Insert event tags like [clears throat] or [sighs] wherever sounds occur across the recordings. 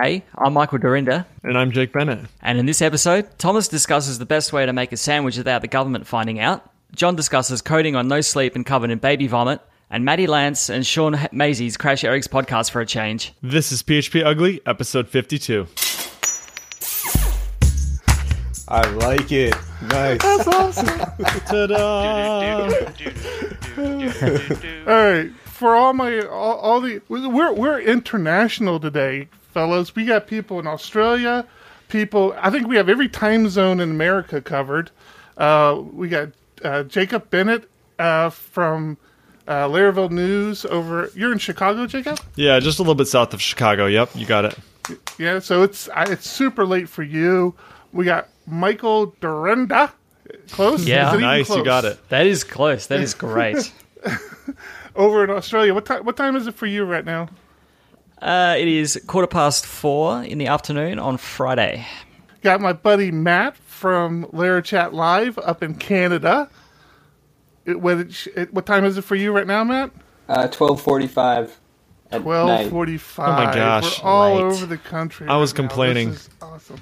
Hey, I'm Michael Dyrynda, And I'm Jake Bennett. and in this episode, Thomas discusses the best way to make a sandwich without the government finding out. John discusses coding on no sleep and covered in baby vomit. And Maddie Lantz and Shawn H- Mayzes crash Eric's podcast for a change. This is PHP Ugly, episode 52. I like it. Nice. That's Ta-da! All right, for all my all, all the we're we're international today, fellas. We got people in Australia, people. I think we have every time zone in America covered. Uh, we got uh, Jacob Bennett uh, from uh, Laravel News over. You're in Chicago, Jacob. yeah, just a little bit south of Chicago. Yep, you got it. Yeah, so it's I- it's super late for you. We got Michael Dyrynda. Close. Yeah. Is it even Nice, you got it. That is close. That is [laughs] great. Over in Australia. What time? What time is it for you right now? Uh, it is quarter past four in the afternoon on Friday. Got my buddy Matt from Lara Chat Live up in Canada. It, what, it, it- what time is it for you right now, Matt? Uh, twelve forty-five. At Twelve night. forty-five. Oh my gosh. we're all Late. over the country. I was right now. complaining. This is awesome.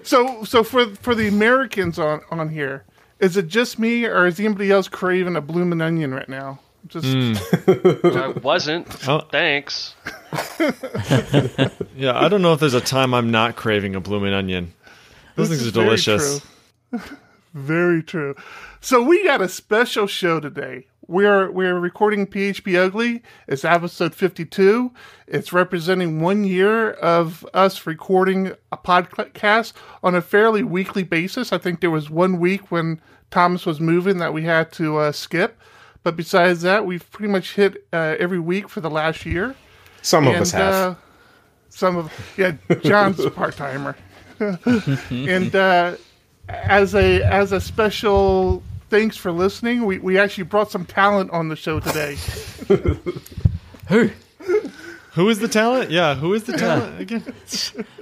[laughs] so, so for for the Americans on on here, is it just me, or is anybody else craving a bloomin' onion right now? Just [laughs] I wasn't. Oh. Thanks. [laughs] Yeah, I don't know if there's a time I'm not craving a blooming onion. Those This things is are very delicious. true. [laughs] Very true. So we got a special show today. We're we're recording PHP Ugly. It's episode 52. It's representing one year of us recording a podcast on a fairly weekly basis. I think there was one week when Thomas was moving that we had to uh, skip, but besides that, we've pretty much hit uh, every week for the last year. Some of us have. Uh, some of yeah, John's a part timer, [laughs] and uh, as a as a special thanks for listening, we, we actually brought some talent on the show today. [laughs] Who? Who is the talent? Yeah, who is the talent again?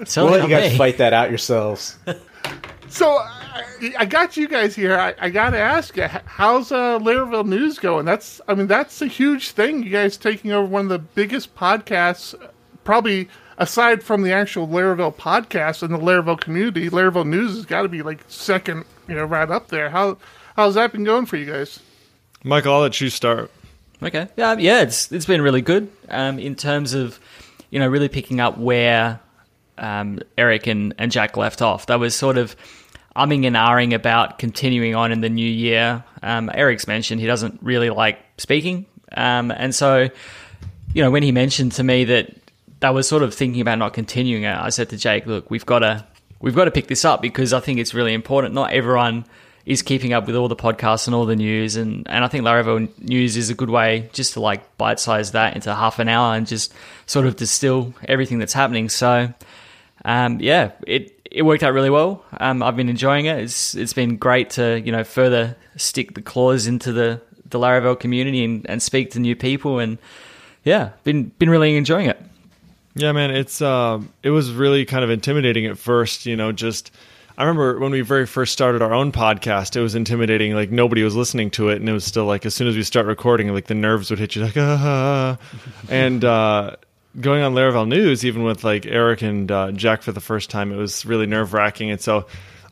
Tell We'll let you guys fight that out yourselves. So I, I got you guys here. I, I got to ask you, how's uh, Laravel News going? That's I mean that's a huge thing. You guys taking over one of the biggest podcasts, probably aside from the actual Laravel podcast and the Laravel community. Laravel News has got to be like second, you know, right up there. How how's that been going for you guys? Michael, I'll let you start. Okay. Yeah, yeah, it's it's been really good um, in terms of you know really picking up where um, Eric and, and Jack left off. That was sort of umming and ahhing about continuing on in the new year. Um, Eric's mentioned he doesn't really like speaking, um, and so you know when he mentioned to me that they was sort of thinking about not continuing it, I said to Jake, "Look, we've got to we've got to pick this up because I think it's really important. Not everyone." is keeping up with all the podcasts and all the news and, and I think Laravel news is a good way just to like bite size that into half an hour and just sort of distill everything that's happening. So um, yeah, it it worked out really well. Um, I've been enjoying it. It's it's been great to, you know, further stick the claws into the, the Laravel community and, and speak to new people and yeah, been been really enjoying it. Yeah, man, it's um, it was really kind of intimidating at first. You know, just I remember when we very first started our own podcast, it was intimidating. Like nobody was listening to it, and it was still like as soon as we start recording, like the nerves would hit you, like [laughs] ah. and uh, going on Laravel News, even with like Eric and uh, Jack for the first time, it was really nerve wracking. And so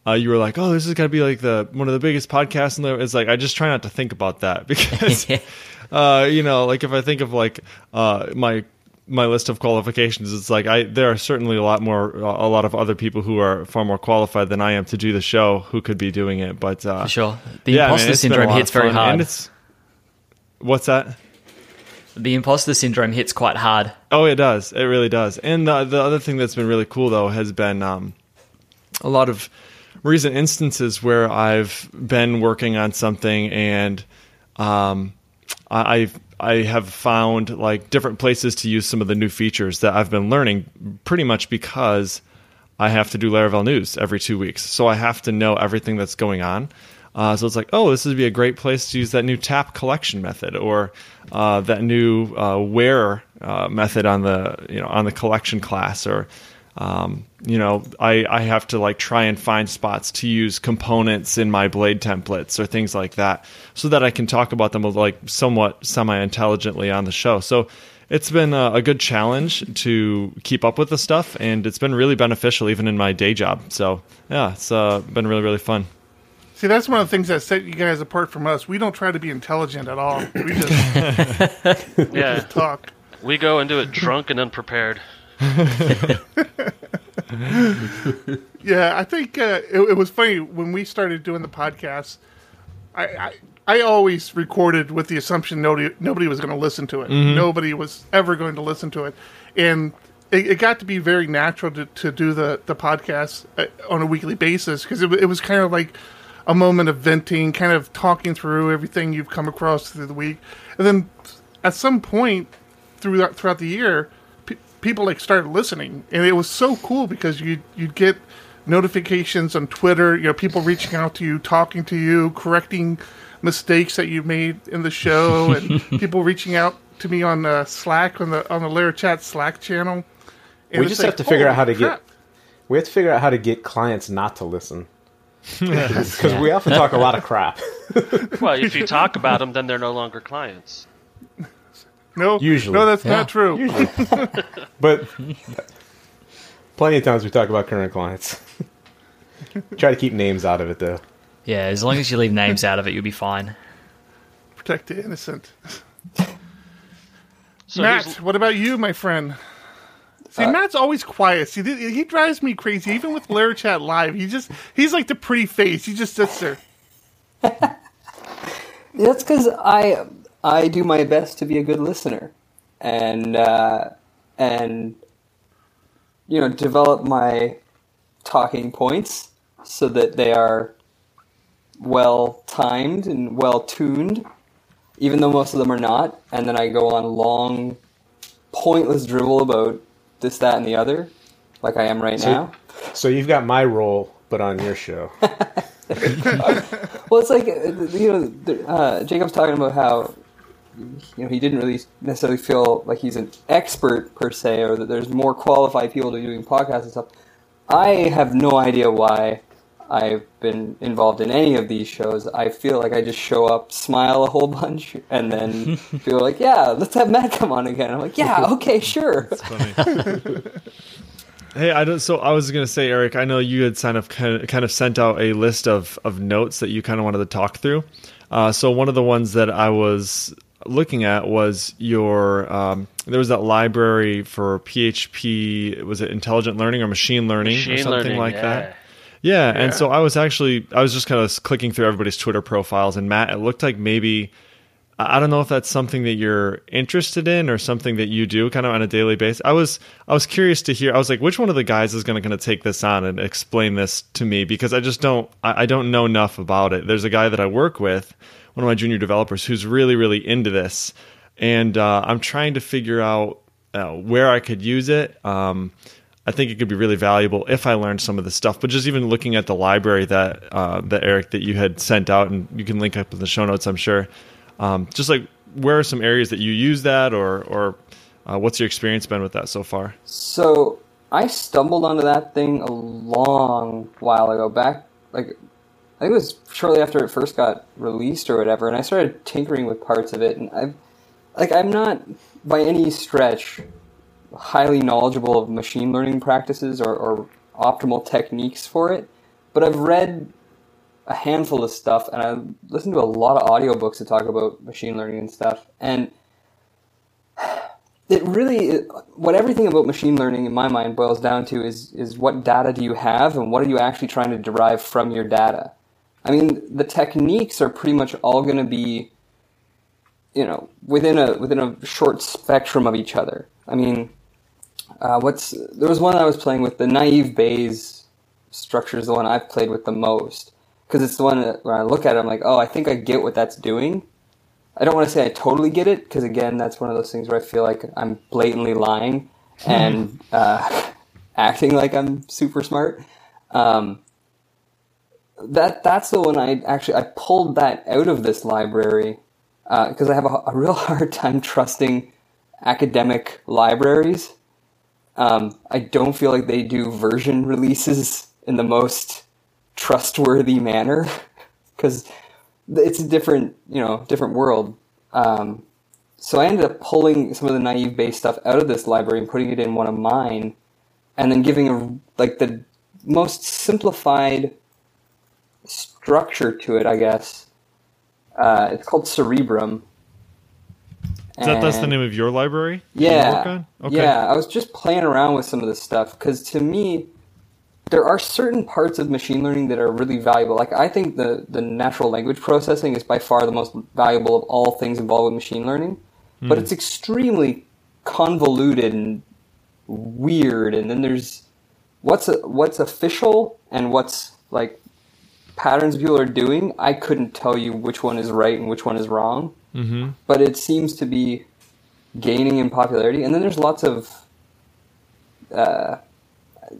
uh, you were like, "Oh, this is gonna be like the one of the biggest podcasts." And it's like I just try not to think about that [laughs] because, [laughs] uh, you know, like if I think of like uh, my my list of qualifications, it's like I there are certainly a lot more a lot of other people who are far more qualified than I am to do the show who could be doing it. But uh, For sure. The yeah, imposter it's been syndrome hits very hard. And it's what's that? The imposter syndrome hits quite hard. Oh, it does. It really does. And the the other thing that's been really cool though has been um, a lot of recent instances where I've been working on something and um, I, I've I have found like different places to use some of the new features that I've been learning pretty much because I have to do Laravel news every two weeks. So I have to know everything that's going on. Uh, so it's like, oh, this would be a great place to use that new tap collection method or uh, that new uh, where uh, method on the you know on the collection class or um, you know I, I have to like try and find spots to use components in my blade templates or things like that so that I can talk about them like somewhat semi intelligently on the show. So it's been a, a good challenge to keep up with the stuff, and it's been really beneficial even in my day job. So yeah, it's uh, been really really fun. See, that's one of the things that set you guys apart from us. We don't try to be intelligent at all. We just, [laughs] Yeah, just talk. we go and do it drunk and unprepared. [laughs] Yeah, I think uh, it, it was funny when we started doing the podcast. I, I I always recorded with the assumption nobody nobody was going to listen to it. Nobody was ever going to listen to it, and it, it got to be very natural to, to do the the podcast uh, on a weekly basis because it, it was kind of like a moment of venting, kind of talking through everything you've come across through the week, and then at some point throughout throughout the year, pe- people like started listening, and it was so cool because you you'd get notifications on Twitter, you know, people reaching out to you, talking to you, correcting mistakes that you made in the show, [laughs] and people reaching out to me on uh, Slack on the on the Lara Chat Slack channel. And We just like, have to figure out how to holy get- We have to figure out how to get clients not to listen. Because [laughs] we often talk a lot of crap. [laughs] Well, if you talk about them, then they're no longer clients. No, Usually. no, that's Yeah. not true. [laughs] But plenty of times we talk about current clients. Try to keep names out of it, though. Yeah, as long as you leave names out of it, you'll be fine. Protect the innocent. So Matt, what about you, my friend? See, Uh, Matt's always quiet. See, th- he drives me crazy. Even with Lara Chat Live, he just—he's like the pretty face. He just sits there. [laughs] That's because I I do my best to be a good listener, and uh, and you know develop my talking points so that they are well timed and well tuned, even though most of them are not. And then I go on long, pointless drivel about this, that, and the other, like I am right So- now. So you've got my role, but on your show. [laughs] Well, it's like you know, uh, Jacob's talking about how you know he didn't really necessarily feel like he's an expert per se, or that there's more qualified people to be doing podcasts and stuff. I have no idea why I've been involved in any of these shows. I feel like I just show up, smile a whole [laughs] bunch, and then [laughs] feel like, yeah, let's have Matt come on again. I'm like, yeah, [laughs] okay, sure. Hey, I don't. So I was gonna say, Eric. I know you had kind of kind of, sent out a list of of notes that you kind of wanted to talk through. Uh, so one of the ones that I was looking at was your. Um, there was that library for PHP. Was it intelligent learning or machine learning or something learning, like yeah. that? Yeah, and so I was actually I was just kind of clicking through everybody's Twitter profiles, and Matt, it looked like maybe I don't know if that's something that you're interested in or something that you do kind of on a daily basis. I was I was curious to hear. I was like, which one of the guys is going to going to take this on and explain this to me because I just don't I, I don't know enough about it. There's a guy that I work with, one of my junior developers, who's really really into this, and uh, I'm trying to figure out uh, where I could use it. Um, I think it could be really valuable if I learned some of this stuff. But just even looking at the library that uh, that Eric that you had sent out, and you can link up in the show notes, I'm sure. Um, just like where are some areas that you use that, or or uh, what's your experience been with that so far? So I stumbled onto that thing a long while ago. Back like I think it was shortly after it first got released or whatever, and I started tinkering with parts of it. And I've like I'm not by any stretch highly knowledgeable of machine learning practices or, or optimal techniques for it, but I've read a handful of stuff and I listened to a lot of audiobooks that talk about machine learning and stuff. And it really what everything about machine learning in my mind boils down to is is what data do you have and what are you actually trying to derive from your data i mean the techniques are pretty much all going to be you know within a within a short spectrum of each other i mean uh, what's there was one i was playing with the naive bayes structure is the one i've played with the most because it's the one that when i look at it i'm like oh i think i get what that's doing I don't want to say I totally get it because again, that's one of those things where I feel like I'm blatantly lying [laughs] and uh, [laughs] acting like I'm super smart. Um, that that's the one I actually I pulled that out of this library because I have a, a real [laughs] hard time trusting academic libraries. Um, I don't feel like they do version releases in the most trustworthy manner [laughs] because it's a different you know different world um, so I ended up pulling some of the naive bayes stuff out of this library and putting it in one of mine, and then giving a like the most simplified structure to it, I guess. Uh, it's called Cerebrum. Is that that's the name of your library? yeah. on? Okay. Yeah, I was just playing around with some of this stuff because to me, there are certain parts of machine learning that are really valuable. Like I think the the natural language processing is by far the most valuable of all things involved with machine learning, but hmm. it's extremely convoluted and weird. And then there's what's what's official and what's like patterns people are doing. I couldn't tell you which one is right and which one is wrong Mm-hmm. but it seems to be gaining in popularity. And then there's lots of. Uh,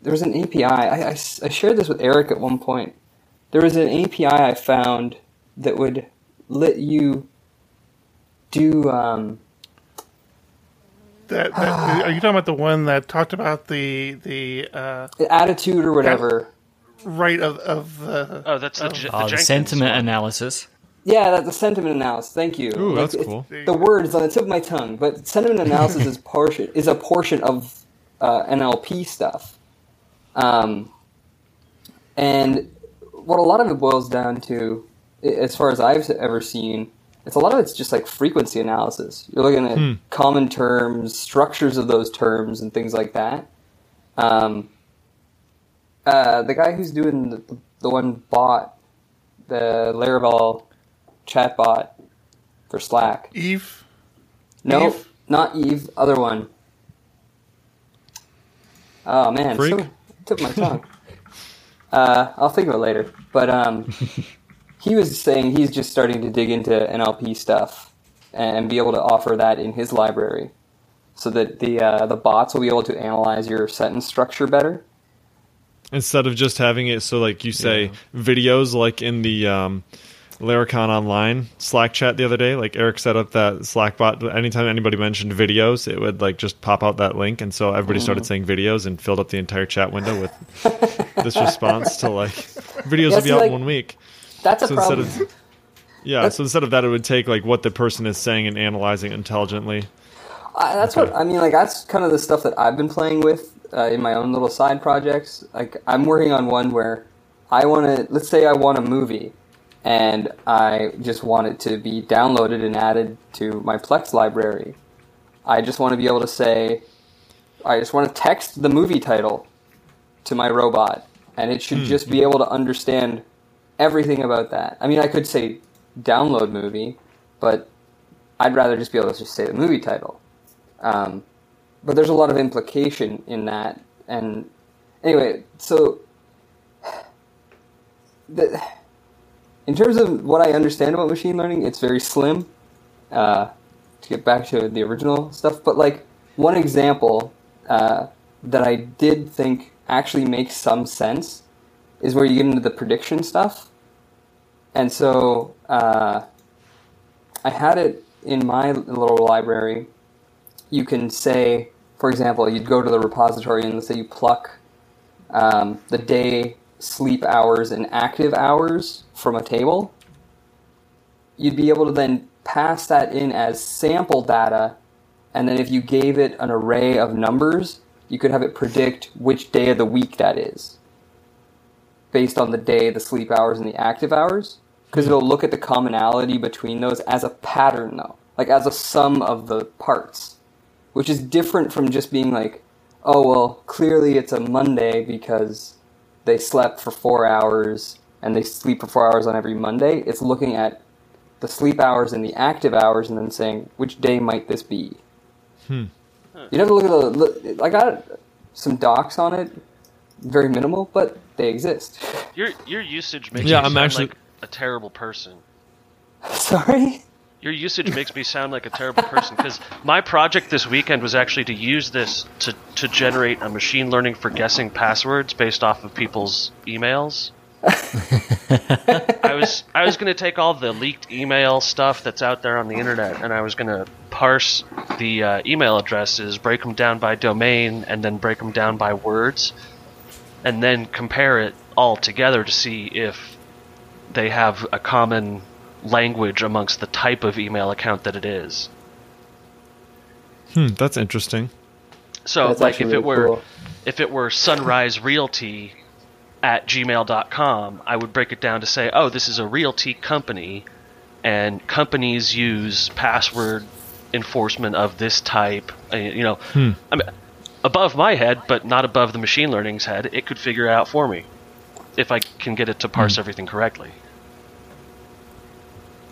there was an API. I shared this with Eric at one point. There was an API I found that would let you do. Um, That, that, are you talking about the one that talked about the the uh, attitude or whatever. right of of the? Oh, that's the, J- the Oh, the sentiment one. analysis. Yeah, that's the sentiment analysis. Thank you. Ooh, that's it's- cool. The word is on the tip of my tongue, but sentiment analysis is portion is a portion of uh, NLP stuff. Um, and what a lot of it boils down to, as far as I've ever seen, it's a lot of it's just like frequency analysis. You're looking at common terms, structures of those terms, and things like that. Um, uh, the guy who's doing the, the one bot, the Laravel chatbot for Slack. Eve. No, Eve? not Eve. Other one. Oh man, Freak? so tip of my tongue. [laughs] uh, I'll think of it later. But um, [laughs] he was saying he's just starting to dig into NLP stuff and be able to offer that in his library, so that the uh, the bots will be able to analyze your sentence structure better. Instead of just having it so like you say videos like in the um Laracon online Slack chat the other day, like Eric set up that Slack bot. Anytime anybody mentioned videos, it would like just pop out that link, and so everybody Mm-hmm. started saying videos and filled up the entire chat window with [laughs] this response to like [laughs] videos will be out like- in one week. That's a So instead problem. of [laughs] yeah, so instead of that, it would take like what the person is saying and analyzing intelligently. I, that's what I mean. Like that's kind of the stuff that I've been playing with uh, in my own little side projects. Like I'm working on one where I want to. Let's say I want a movie, and I just want it to be downloaded and added to my Plex library. I just want to be able to say, I just want to text the movie title to my robot, and it should just be able to understand everything about that. I mean, I could say download movie, but I'd rather just be able to just say the movie title. Um, but there's a lot of implication in that. And anyway, so [sighs] the, in terms of what I understand about machine learning, it's very slim. Uh, to get back to the original stuff, but like one example uh, that I did think actually makes some sense is where you get into the prediction stuff. And so uh, I had it in my little library. You can say, for example, you'd go to the repository and let's say you pluck um, the day, sleep hours, and active hours from a table. You'd be able to then pass that in as sample data, and then if you gave it an array of numbers, you could have it predict which day of the week that is based on the day, the sleep hours, and the active hours. Because it'll look at the commonality between those as a pattern, though, like as a sum of the parts, which is different from just being like, oh, well, clearly it's a Monday because they slept for four hours and they sleep for four hours on every Monday. It's looking at the sleep hours and the active hours and then saying, which day might this be? Hmm. You have to look at the. Look, I got some docs on it, very minimal, but they exist. Your your usage makes Yeah, me I'm sound actually- like a terrible person. [laughs] Sorry? Your usage makes me sound like a terrible person because my project this weekend was actually to use this to, to generate a machine learning for guessing passwords based off of people's emails. I was I was going to take all the leaked email stuff that's out there on the internet and I was going to parse the uh, email addresses, break them down by domain, and then break them down by words, and then compare it all together to see if they have a common language amongst the type of email account that it is. Hmm, that's interesting. So, That's like, if it really were cool. if it were Sunrise Realty at gmail.com, I would break it down to say, oh, this is a realty company, and companies use password enforcement of this type. uh, You know, I mean, above my head, but not above the machine learning's head, it could figure it out for me if I can get it to parse everything correctly.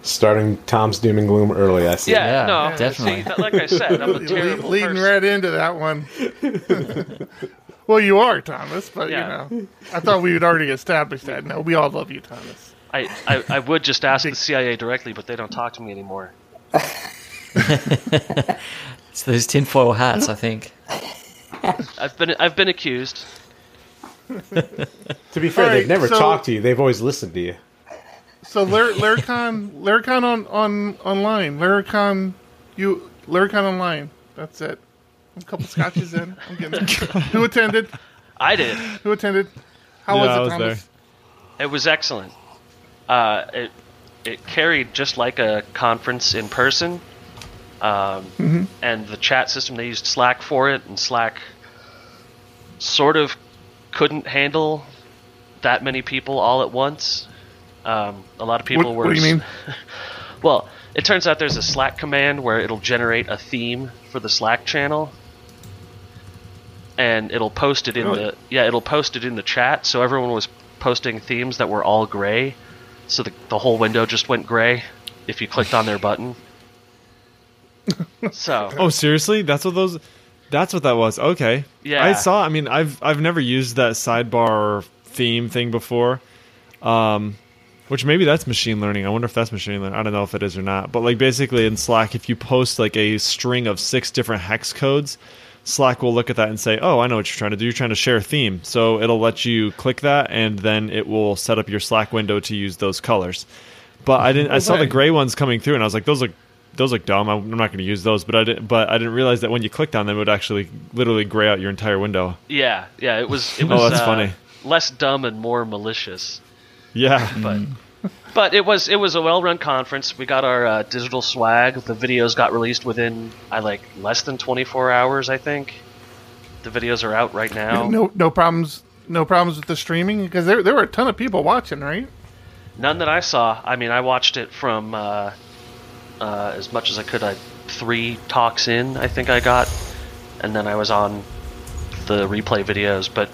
Starting Tom's doom and gloom early. I see. Yeah, Yeah, no, definitely. See, like I said, I'm a [laughs] Le- terrible leading person. right into that one. [laughs] well, you are Thomas, but Yeah. you know, I thought we had already established that. No, we all love you, Thomas. I, I, I would just ask the CIA directly, but they don't talk to me anymore. [laughs] It's those tinfoil hats, I think. I've been I've been accused. To be fair, All right, they've never so- talked to you. They've always listened to you. So Lar- Laracon, Laracon on on online, Laracon, you Laracon online. That's it. A couple scotches in. I'm getting. [laughs] Who attended? I did. Who attended? How Yeah, was it, I was Thomas? It was excellent. Uh, it it carried just like a conference in person. Um, And the chat system they used Slack for it, and Slack sort of couldn't handle that many people all at once. Um, a lot of people What, were. what do you mean? [laughs] Well, it turns out there's a Slack command where it'll generate a theme for the Slack channel, and it'll post it in Really? the yeah it'll post it in the chat. So everyone was posting themes that were all gray, so the the whole window just went gray if you clicked on their [laughs] button. So [laughs] Oh, seriously? That's what those. That's what that was. Okay. Yeah. I saw. I mean, I've I've never used that sidebar theme thing before. Um, which maybe that's machine learning. I wonder if that's machine learning. I don't know if it is or not. But like basically in Slack, if you post like a string of six different hex codes, Slack will look at that and say, "Oh, I know what you're trying to do. You're trying to share a theme." So it'll let you click that, and then it will set up your Slack window to use those colors. But I didn't. I saw the gray ones coming through, and I was like, "Those look, those look dumb. I'm not going to use those." But I didn't. But I didn't realize that when you clicked on them, it would actually literally gray out your entire window. yeah, yeah, it was it [laughs] Oh, was that's uh, funny. less dumb and more malicious. Yeah. but but it was it was a well run conference. We got our uh, digital swag. The videos got released within I like less than 24 hours. I think the videos are out right now. No, no problems. No problems with the streaming because there there were a ton of people watching, right? None that I saw. I mean, I watched it from uh, uh, as much as I could. I three talks in. I think I got, and then I was on the replay videos. But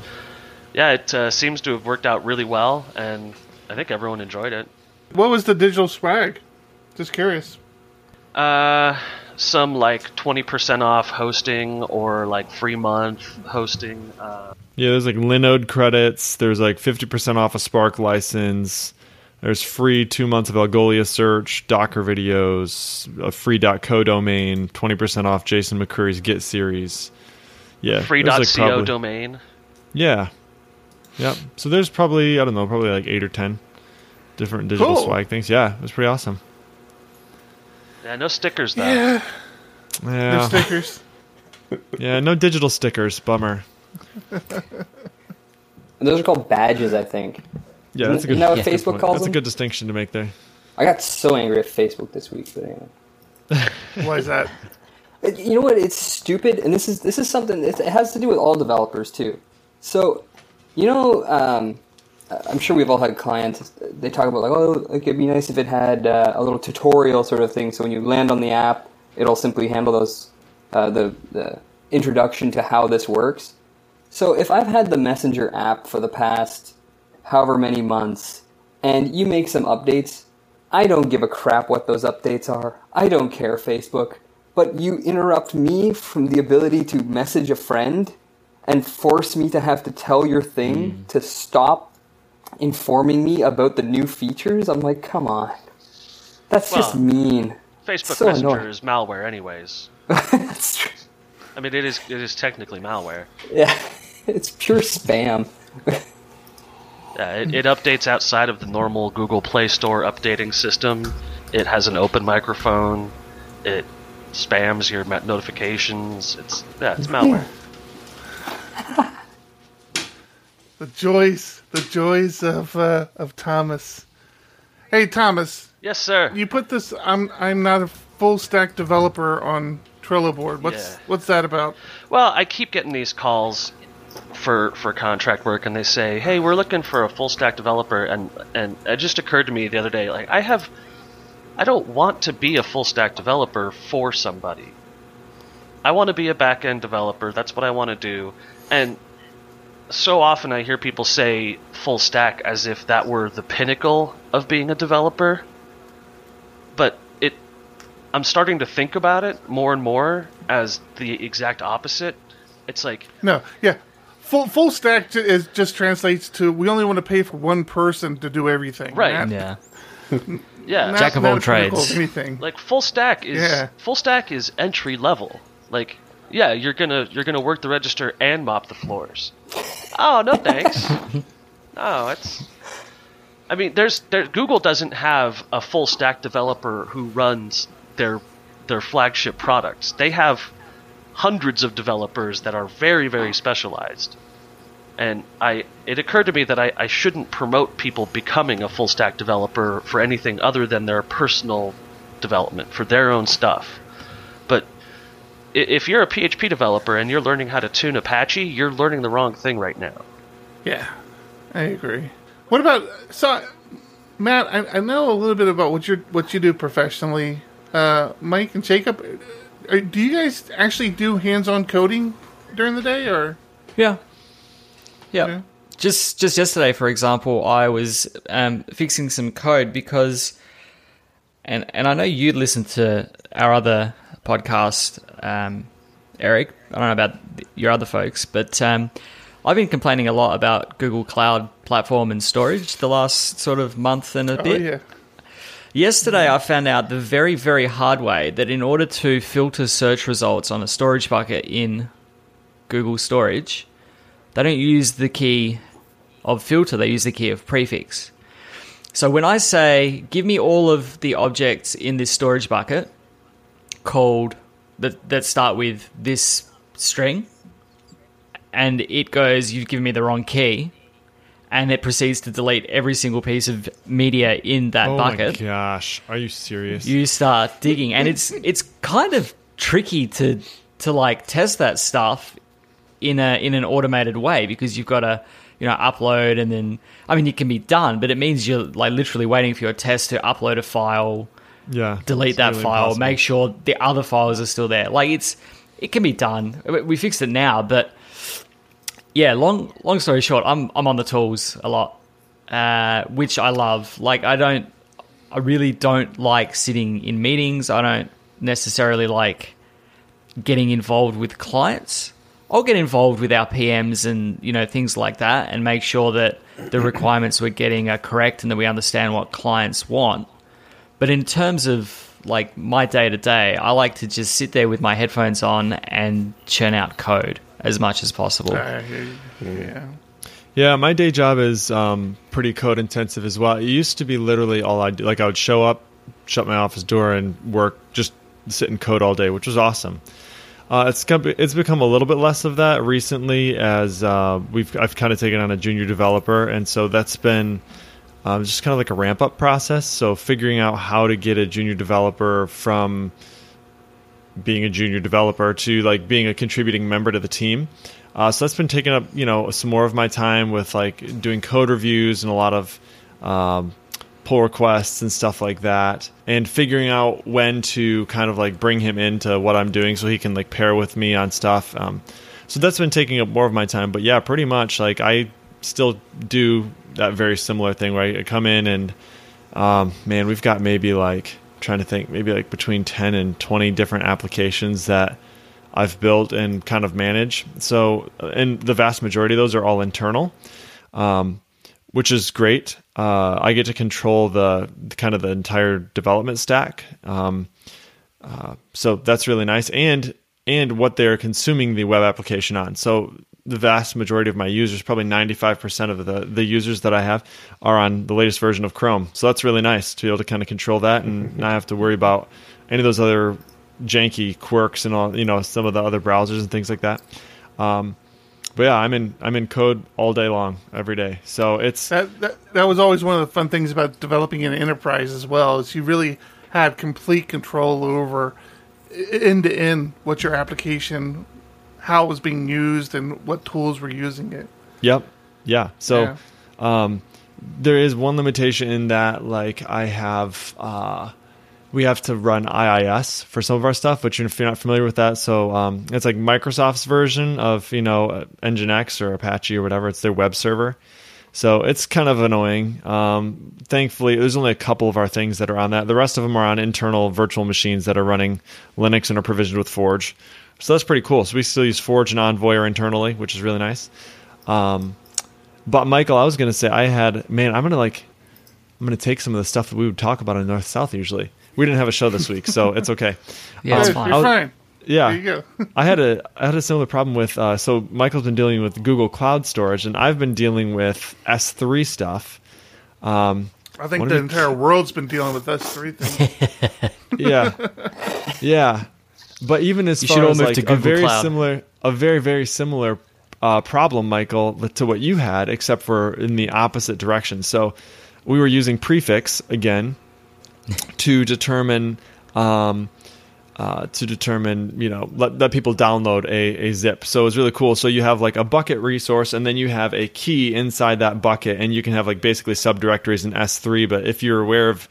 yeah, it uh, seems to have worked out really well, and I think everyone enjoyed it. What was the digital swag? Just curious. Uh, some like 20% off hosting or like free month hosting. Uh, Yeah, there's like Linode credits. There's like 50% off a Spark license. There's free two months of Algolia search, Docker videos, a free .co domain, 20% off Jason McCreary's Git series. Yeah, free there's, .co like, probably- domain. Yeah, yep. So there's probably I don't know, probably like eight or ten different digital Cool. swag things. Yeah, it was pretty awesome. Yeah, no stickers though. Yeah, no stickers. [laughs] yeah, no digital stickers. Bummer. [laughs] Those are called badges, I think. Yeah, that's a good. Isn't that what that's a good Facebook calls That's a good distinction to make there. I got so angry at Facebook this week, but anyway. [laughs] Why is that? You know what? It's stupid, and this is this is something. It it has to do with all developers too. So, you know, um, I'm sure we've all had clients. They talk about like, oh, like it'd be nice if it had uh, a little tutorial sort of thing. So when you land on the app, it'll simply handle those uh, the the introduction to how this works. So if I've had the Messenger app for the past however many months, and you make some updates, I don't give a crap what those updates are. I don't care, Facebook. But you interrupt me from the ability to message a friend and force me to have to tell your thing mm. to stop informing me about the new features. I'm like, come on. That's just mean. Facebook So Messenger annoying. is malware, anyways. [laughs] That's true. I mean, it is it is technically malware. Yeah, [laughs] it's pure spam. [laughs] Yeah, it, it updates outside of the normal Google Play Store updating system. It has an open microphone. It spams your notifications. It's yeah, it's malware. [laughs] The joys, the joys of uh, of Thomas. Hey, Thomas, yes, sir. you put this. I'm I'm not a full stack developer on Trello board. What's Yeah. what's that about? Well, I keep getting these calls for for contract work, and they say, "Hey, we're looking for a full stack developer," and and it just occurred to me the other day, like I have, I don't want to be a full stack developer for somebody. I want to be a back end developer. That's what I want to do, and so often I hear people say full stack as if that were the pinnacle of being a developer. But it I'm starting to think about it more and more as the exact opposite. It's like No, yeah. Full full stack ju- is just translates to we only want to pay for one person to do everything. Right. Not- Yeah. [laughs] yeah, not- Jack of all a of trades. Anything. like full stack is Yeah. full stack is entry level. Like yeah, you're gonna you're gonna work the register and mop the floors. Oh no, thanks. [laughs] no, it's. I mean, there's there, Google doesn't have a full stack developer who runs their their flagship products. They have hundreds of developers that are very very specialized. And I, it occurred to me that I, I shouldn't promote people becoming a full stack developer for anything other than their personal development for their own stuff. But i- if you're a PHP developer and you're learning how to tune Apache, you're learning the wrong thing right now. Yeah, I agree. What about so, Matt? I, I know a little bit about what you what you do professionally. Uh, Mike and Jacob, uh, do you guys actually do hands-on coding during the day, or Yeah. Yeah. Yeah. Just just yesterday, for example, I was um, fixing some code because, and and I know you listened to our other podcast, um, Eric. I don't know about your other folks, but um, I've been complaining a lot about Google Cloud Platform and storage the last sort of month and a oh bit. yeah, Yesterday, I found out the very, very hard way that in order to filter search results on a storage bucket in Google Storage, they don't use the key of filter, they use the key of prefix. So when I say, give me all of the objects in this storage bucket called that, that start with this string, and it goes, you've given me the wrong key, and it proceeds to delete every single piece of media in that Oh bucket my gosh, are you serious? you start digging and it's [laughs] it's kind of tricky to to like test that stuff in a in an automated way because you've got to you know upload and then I mean it can be done but it means you're like literally waiting for your test to upload a file yeah, delete that really file impossible. make sure the other files are still there like it's it can be done We- we fixed it now but yeah long long story short I'm I'm on the tools a lot uh, which I love like I don't I really don't like sitting in meetings. I don't necessarily like getting involved with clients. I'll get involved with our PMs and you know things like that, and make sure that the requirements we're getting are correct and that we understand what clients want. But in terms of like my day to day, I like to just sit there with my headphones on and churn out code as much as possible. I hear you. yeah. Yeah, my day job is um, pretty code intensive as well. It used to be literally all I do. Like I would show up, shut my office door, and work, just sit and code all day, which was awesome. Uh, it's it's become a little bit less of that recently, as uh, we've I've kind of taken on a junior developer, and so that's been um, just kind of like a ramp up process. So figuring out how to get a junior developer from being a junior developer to like being a contributing member to the team. Uh, so that's been taking up you know some more of my time with like doing code reviews and a lot of um, pull requests and stuff like that, and figuring out when to kind of like bring him into what I'm doing so he can like pair with me on stuff. Um, so that's been taking up more of my time. But yeah, pretty much like I still do that very similar thing where I come in and um, man, we've got maybe like trying to think maybe like between 10 and 20 different applications that I've built and kind of manage. So, and the vast majority of those are all internal, um, which is great. Uh, I get to control the, the kind of the entire development stack. Um, uh, so that's really nice. And and what they're consuming the web application on. So the vast majority of my users, probably 95% of the, the users that I have, are on the latest version of Chrome. So that's really nice to be able to kind of control that and [laughs] not have to worry about any of those other janky quirks and all, you know, some of the other browsers and things like that. Um, but yeah, I'm in I'm in code all day long, every day. So it's That, that that was always one of the fun things about developing an enterprise as well. Is you really had complete control over end to end what your application, how it was being used, and what tools were using it. Yep. Yeah. So Yeah. um, there is one limitation in that, like, I have, uh, we have to run IIS for some of our stuff, which if you're not familiar with that, so um, it's like Microsoft's version of, you know, Nginx or Apache or whatever. It's their web server. So it's kind of annoying. Um, thankfully, there's only a couple of our things that are on that. The rest of them are on internal virtual machines that are running Linux and are provisioned with Forge. So that's pretty cool. So we still use Forge and Envoy internally, which is really nice. Um, but Michael, I was gonna say I had man, I'm gonna like I'm gonna take some of the stuff that we would talk about in North South usually. We didn't have a show this week, so [laughs] it's okay. Yeah, it's Good, fine. You're I'll- fine. Yeah, There you go. [laughs] I had a I had a similar problem with uh, so Michael's been dealing with Google Cloud Storage, and I've been dealing with S3 stuff. Um, I think the of the- entire world's been dealing with S3 things. [laughs] yeah, yeah. But even as You far as like to a very Cloud. similar, a very very similar uh, problem, Michael, to what you had, except for in the opposite direction. So we were using prefix again [laughs] to determine. Um, uh, to determine, you know, let, let people download a, a zip. So it's really cool. So you have like a bucket resource, and then you have a key inside that bucket, and you can have like basically subdirectories in S3. But if you're aware of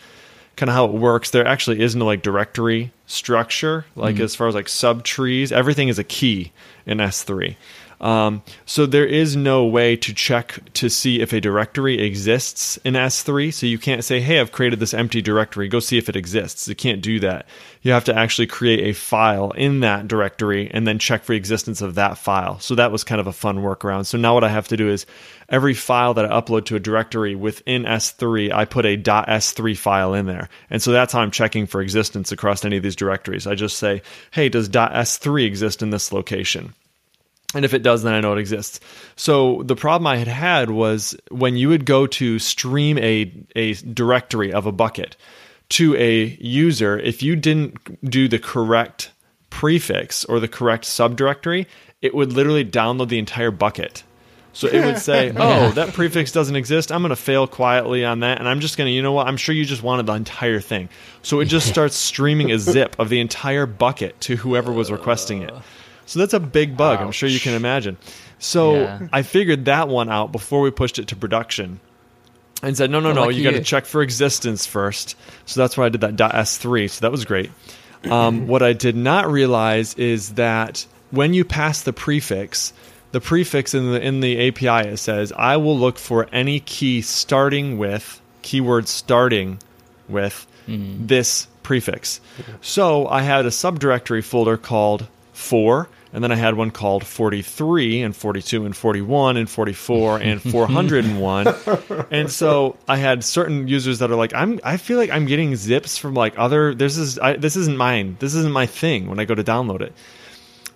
kind of how it works, there actually is no like directory structure, like mm-hmm. as far as like subtrees. Everything is a key in S3. Um, so there is no way to check to see if a directory exists in S3. So you can't say, "Hey, I've created this empty directory. Go see if it exists." You can't do that. You have to actually create a file in that directory and then check for the existence of that file. So that was kind of a fun workaround. So now what I have to do is every file that I upload to a directory within S3, I put a .s3 file in there. And so that's how I'm checking for existence across any of these directories. I just say, "Hey, does .s3 exist in this location?" And if it does, then I know it exists. So the problem I had had was when you would go to stream a, a directory of a bucket to a user, if you didn't do the correct prefix or the correct subdirectory, it would literally download the entire bucket. So it would say, [laughs] "Oh, that prefix doesn't exist. I'm going to fail quietly on that, and I'm just going to, you know what? I'm sure you just wanted the entire thing." So it just [laughs] starts streaming a zip of the entire bucket to whoever was requesting it. So that's a big bug. I'm sure you can imagine. So Yeah. I figured that one out before we pushed it to production, and said, "No, no, no. You got to check for existence first. So that's why I did that .s3. So that was great. Um, [laughs] what I did not realize is that when you pass the prefix, the prefix in the in the API it says, "I will look for any key starting with keyword starting with this prefix." So I had a subdirectory folder called for, and then I had one called 43 and 42 and 41 and 44 and [laughs] 401. and so I had certain users that are like, I'm, I feel like I'm getting zips from like other, this is, I, this isn't mine. This isn't my thing when I go to download it.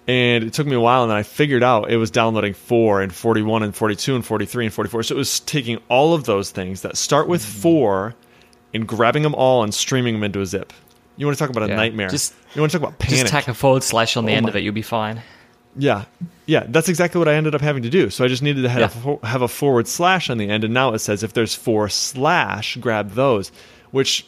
And it took me a while, and then I figured out it was downloading 4 and 41 and 42 and 43 and 44. So it was taking all of those things that start with mm-hmm. 4 and grabbing them all and streaming them into a zip. You want to talk about a nightmare. Just- you want to talk about panic. Just tack a forward slash on the Oh end my- of it, you'll be fine. Yeah, yeah, that's exactly what I ended up having to do. So I just needed to have, Yeah. a, have a forward slash on the end, and now it says if there's four slash, grab those, which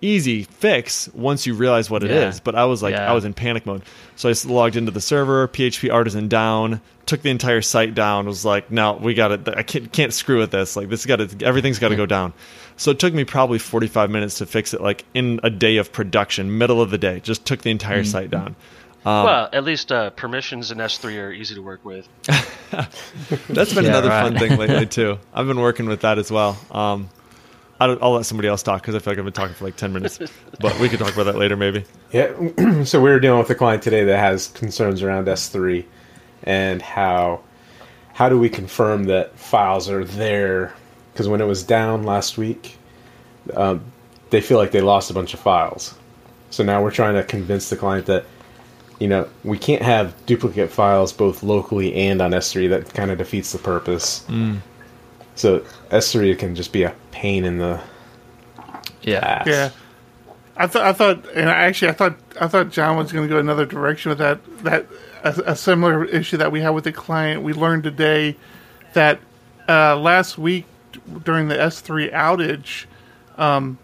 easy fix once you realize what it is. Yeah. But I was like, Yeah. I was in panic mode, so I logged into the server, PHP artisan down, took the entire site down. Was like, no, we got it. I can't, can't screw with this. Like this got to, everything's got to go down. So it took me probably 45 minutes to fix it, like in a day of production, middle of the day. Just took the entire site down. Um, well, at least uh, permissions in S3 are easy to work with. [laughs] [laughs] That's been Yeah, another right. fun thing lately [laughs] too. I've been working with that as well. Um, I'll, I'll let somebody else talk because I feel like I've been talking for like ten minutes, [laughs] but we could talk about that later maybe. Yeah, [clears throat] so we were dealing with a client today that has concerns around S3 and how how do we confirm that files are there? Because when it was down last week, um, they feel like they lost a bunch of files. So now we're trying to convince the client that you know we can't have duplicate files both locally and on S3. That kind of defeats the purpose. So S3 can just be a pain in the Yeah. ass. Yeah. I thought, I thought, and actually, I thought, I thought John was going to go another direction with that. That a, a similar issue that we had with the client. We learned today that uh, last week during the S3 outage, um,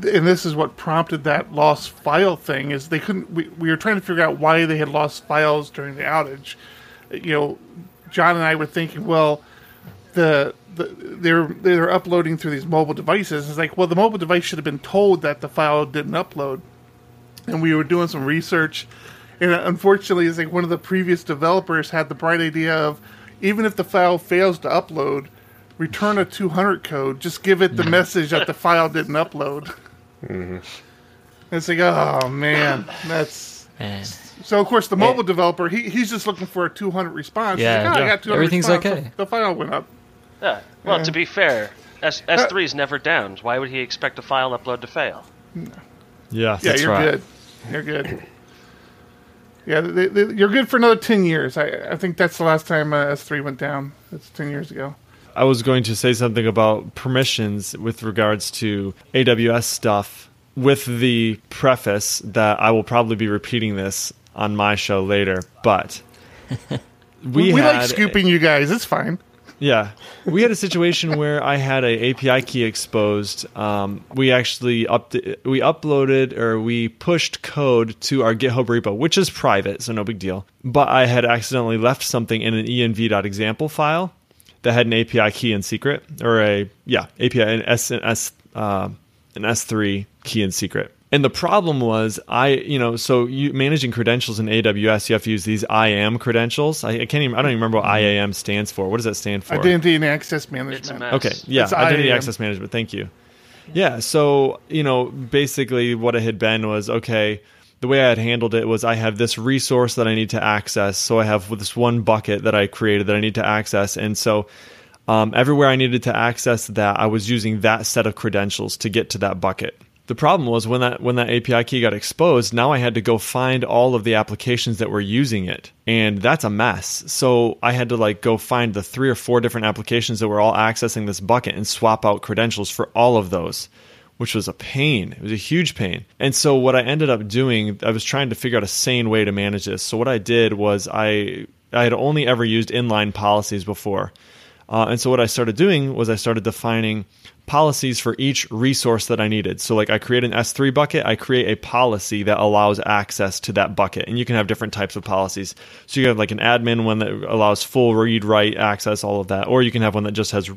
and this is what prompted that lost file thing is they couldn't we, we were trying to figure out why they had lost files during the outage you know john and i were thinking well the, the they're they're uploading through these mobile devices. It's like well the mobile device should have been told that the file didn't upload. And we were doing some research. And unfortunately it's like one of the previous developers had the bright idea of even if the file fails to upload return a 200 code. Just give it the message that the file didn't upload. Mm-hmm. It's like oh man that's Man. so of course the mobile developer he, he's just looking for a 200 response. Yeah, like, "Oh, I yeah. got 200 Everything's response. okay. The, the file went up Yeah. Well, Yeah. to be fair, S S three is never down. Why would he expect a file upload to fail? Yeah, yeah that's you're right. good you're good [clears throat] yeah they, they, you're good for another 10 years I, I think that's the last time uh, s3 went down that's 10 years ago I was going to say something about permissions with regards to AWS stuff with the preface that I will probably be repeating this on my show later, but [laughs] we, we, had like scooping you guys it's fine yeah, we had a situation [laughs] where I had a API key exposed. Um, we actually up we uploaded or we pushed code to our GitHub repo, which is private, so no big deal. But I had accidentally left something in an env.example file that had an API key in secret, or a yeah API an S an S uh, an S3 key in secret. And the problem was, I you know, so you managing credentials in AWS, you have to use these IAM credentials. I, I can't even I don't even remember what IAM stands for. What does that stand for? identity and access management It's a mess. Okay, yeah, It's identity IAM. access management. Thank you. Yeah, so you know, basically, what it had been was okay. The way I had handled it was I have this resource that I need to access. So I have this one bucket that I created that I need to access, and so um, everywhere I needed to access that, I was using that set of credentials to get to that bucket. The problem was when that when that API key got exposed, now I had to go find all of the applications that were using it. And that's a mess. So I had to like go find the three or four different applications that were all accessing this bucket and swap out credentials for all of those, which was a pain. It was a huge pain. And so what I ended up doing, I was trying to figure out a sane way to manage this. So what I did was I I had only ever used inline policies before. Uh, and so what I started doing was I started defining policies for each resource that I needed. So like I create an S3 bucket, I create a policy that allows access to that bucket. And you can have different types of policies. So you have like an admin one that allows full read, write access, all of that. Or you can have one that just has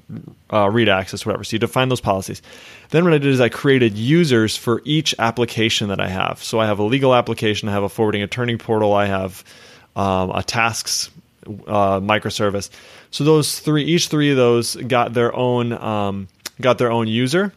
uh, read access, whatever. So you define those policies. Then what I did is I created users for each application that I have. So I have a legal application, I have a forwarding attorney portal, I have um, a tasks uh, microservice. So those three, each three of those got their own um, got their own user,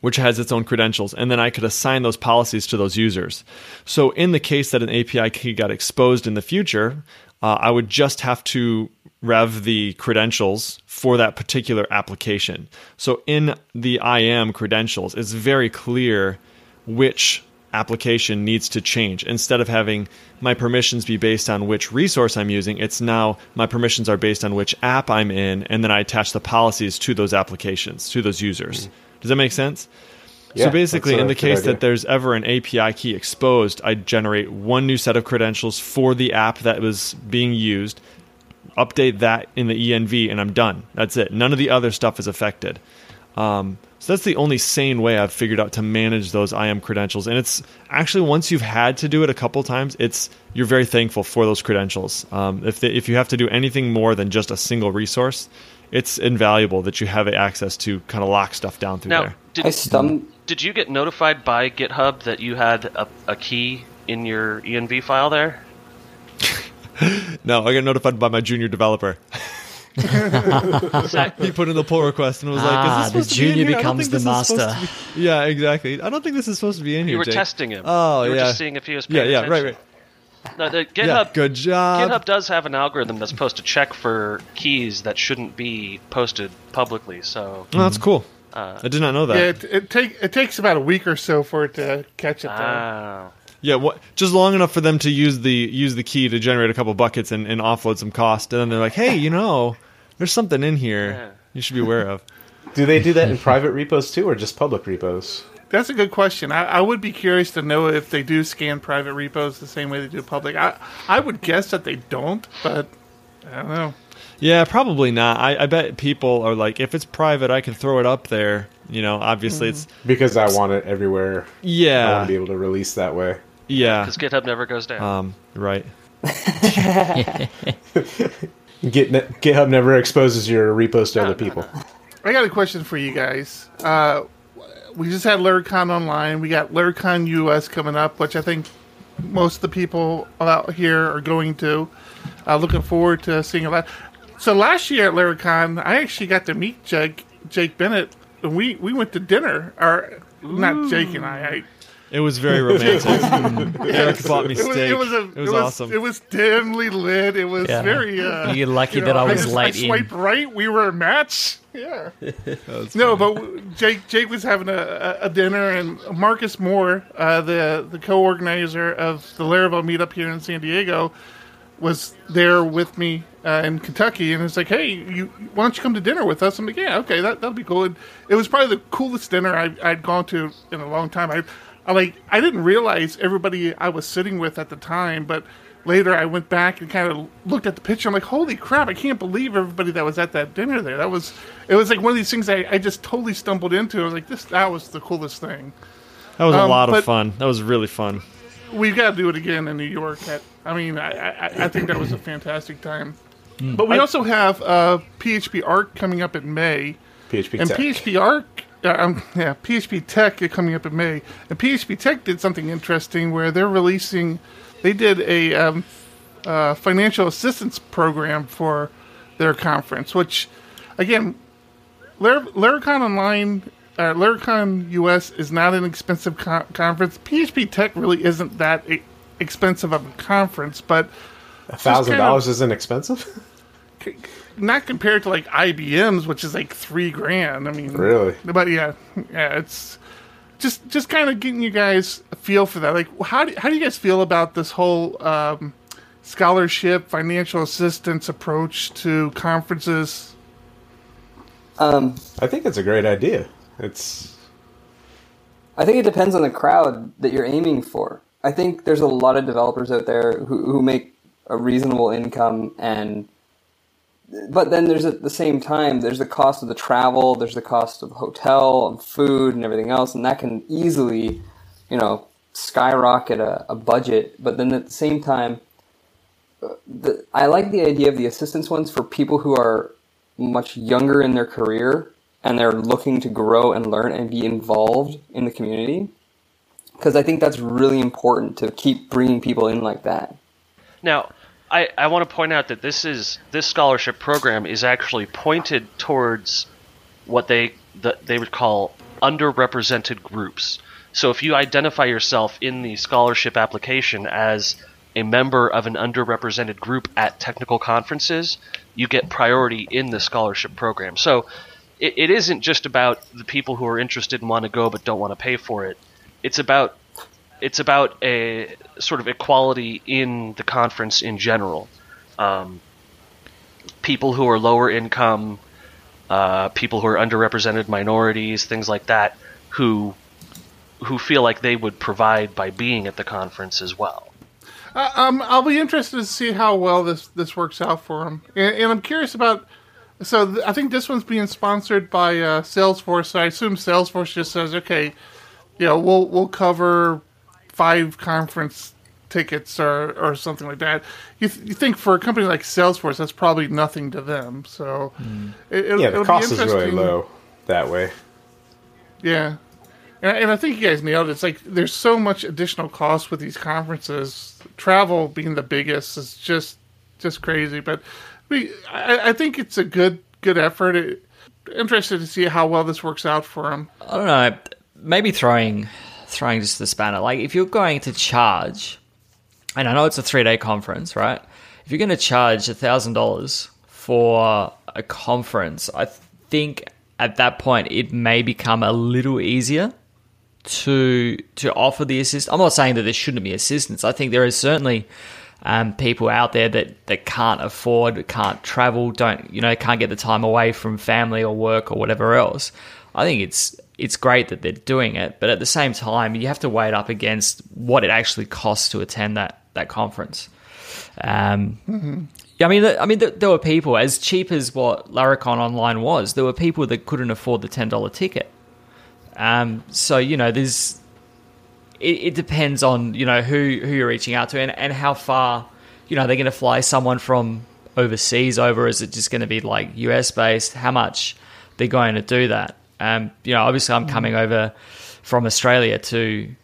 which has its own credentials, and then I could assign those policies to those users. So in the case that an API key got exposed in the future, uh, I would just have to rev the credentials for that particular application. So in the IAM credentials, it's very clear which application needs to change. Instead of having my permissions be based on which resource I'm using, it's now my permissions are based on which app I'm in, and then I attach the policies to those applications, to those users. Does that make sense? Yeah, so basically, in the case idea. that there's ever an API key exposed, I generate one new set of credentials for the app that was being used, update that in the env, and I'm done. That's it. None of the other stuff is affected. Um, so that's the only sane way I've figured out to manage those IAM credentials. And it's actually once you've had to do it a couple times, it's you're very thankful for those credentials. Um, if the, if you have to do anything more than just a single resource, it's invaluable that you have access to kind of lock stuff down through Now, there. I did, stum- did you get notified by GitHub that you had a, a key in your env file there? [laughs] No, I got notified by my junior developer. [laughs] [laughs] he put in the pull request and was like, Ah, "Is the this supposed to be in junior here? Becomes the this is supposed master. be-" Yeah, exactly. I don't think this is supposed to be in here. You were Jake. testing him. Oh, you were yeah. just seeing if he was Yeah, paying yeah, right, attention. right. No, the GitHub, Yeah, good job. GitHub does have an algorithm that's supposed to check for keys that shouldn't be posted publicly. So Oh, that's cool. Uh, I did not know that. Yeah, it, it take it takes about a week or so for it to catch it. There. ah, Yeah, what? Just long enough for them to use the use the key to generate a couple buckets and, and offload some cost, and then they're like, "Hey, you know, there's something in here Yeah. you should be aware of." [laughs] Do they do that in private repos too, or just public repos? That's a good question. I, I would be curious to know if they do scan private repos the same way they do public. I I would guess that they don't, but I don't know. Yeah, probably not. I, I bet people are like, if it's private, I can throw it up there You know, obviously it's because I want it everywhere. Yeah, I want to be able to release that way. yeah, Because GitHub never goes down. um, right. [laughs] [laughs] Git, GitHub never exposes your repos to other people. I got a question for you guys. Uh, we just had Laracon online. We got Laracon US coming up, which I think most of the people out here are going to. Uh, looking forward to seeing a lot. So last year at Laracon, I actually got to meet Jake Jake Bennett, and we, we went to dinner. Or not Jake and I. I It was very romantic. Eric bought me it was, it was, a, it was awesome. It was dimly lit. It was Yeah. very. Uh, You're lucky you know, that I was just- late I in. swiped right. We were a match. Yeah. [laughs] No, funny. but Jake Jake was having a, a a dinner, and Marcus Moore, uh, the the co-organizer of the Laravel meetup here in San Diego, was there with me uh, in Kentucky, and it's like, hey, you why don't you come to dinner with us? I'm like, yeah, okay, that that'll be cool. And it was probably the coolest dinner I, I'd gone to in a long time. I, I like I didn't realize everybody I was sitting with at the time, but later I went back and kind of looked at the picture. I'm like, holy crap! I can't believe everybody that was at that dinner there. That was it was like one of these things I, I just totally stumbled into. I was like, this that was the coolest thing. that was a um, lot of fun. That was really fun. We've got to do it again in New York. At, I mean, I, I, I think that was a fantastic time. Hmm. But we also have uh, PHP Arc coming up in May, PHP and Tech. PHP Arc, um, yeah, php[tek] is coming up in May, and php[tek] did something interesting where they're releasing, they did a um, uh, financial assistance program for their conference, which, again, Lar- Laracon Online, uh, Laracon US is not an expensive con- conference. php[tek] really isn't that e- expensive of a conference, but A thousand dollars isn't expensive. [laughs] c- not compared to like IBM's, which is like three grand. I mean, Really? But yeah, yeah, it's just just kind of getting you guys a feel for that. Like, how do how do you guys feel about this whole um, scholarship, financial assistance approach to conferences? Um, I think it's a great idea. It's I think it depends on the crowd that you're aiming for. I think there's a lot of developers out there who, who make a reasonable income and but then there's at the same time there's the cost of the travel, there's the cost of hotel and food and everything else, and that can easily, you know, skyrocket a, a budget. But then at the same time, the, I like the idea of the assistance ones for people who are much younger in their career and they're looking to grow and learn and be involved in the community because I think that's really important to keep bringing people in like that. Now, I, I want to point out that this is this scholarship program is actually pointed towards what they the, they would call underrepresented groups. So if you identify yourself in the scholarship application as a member of an underrepresented group at technical conferences, you get priority in the scholarship program. So it, it isn't just about the people who are interested and want to go but don't want to pay for it. It's about it's about a sort of equality in the conference in general. Um, people who are lower income, uh, people who are underrepresented minorities, things like that, who who feel like they would provide by being at the conference as well. Uh, um, I'll be interested to see how well this this works out for them, and, and I'm curious about. So th- I think this one's being sponsored by uh, Salesforce. I assume Salesforce just says, okay, you know, we'll we'll cover five conference tickets or or something like that. You, th- you think for a company like Salesforce, that's probably nothing to them. So hmm. it, it'll, yeah, it'll the be cost is really low that way. Yeah. And, and I think you guys nailed it. It's like there's so much additional cost with these conferences. Travel being the biggest is just just crazy. But we, I, I think it's a good good effort. It, interested to see how well this works out for them. I don't know. Maybe throwing throwing just the spanner. Like if you're going to charge, and I know it's a three day conference, right? If you're going to charge a thousand dollars for a conference, I think at that point it may become a little easier to to offer the assist. I'm not saying that there shouldn't be assistance. I think there is certainly um, people out there that, that can't afford, can't travel, don't you know, can't get the time away from family or work or whatever else. I think it's it's great that they're doing it, but at the same time, you have to weigh it up against what it actually costs to attend that that conference. Um, yeah, I mean, I mean, there, were people as cheap as what Laracon Online was. There were people that couldn't afford the ten dollar ticket. Um, so you know, there's it, it depends on you know who who you're reaching out to and, and how far you know they're going to fly someone from overseas over. Is it just going to be like US based? How much they're going to do that? Um, you know, obviously, I'm coming over from Australia to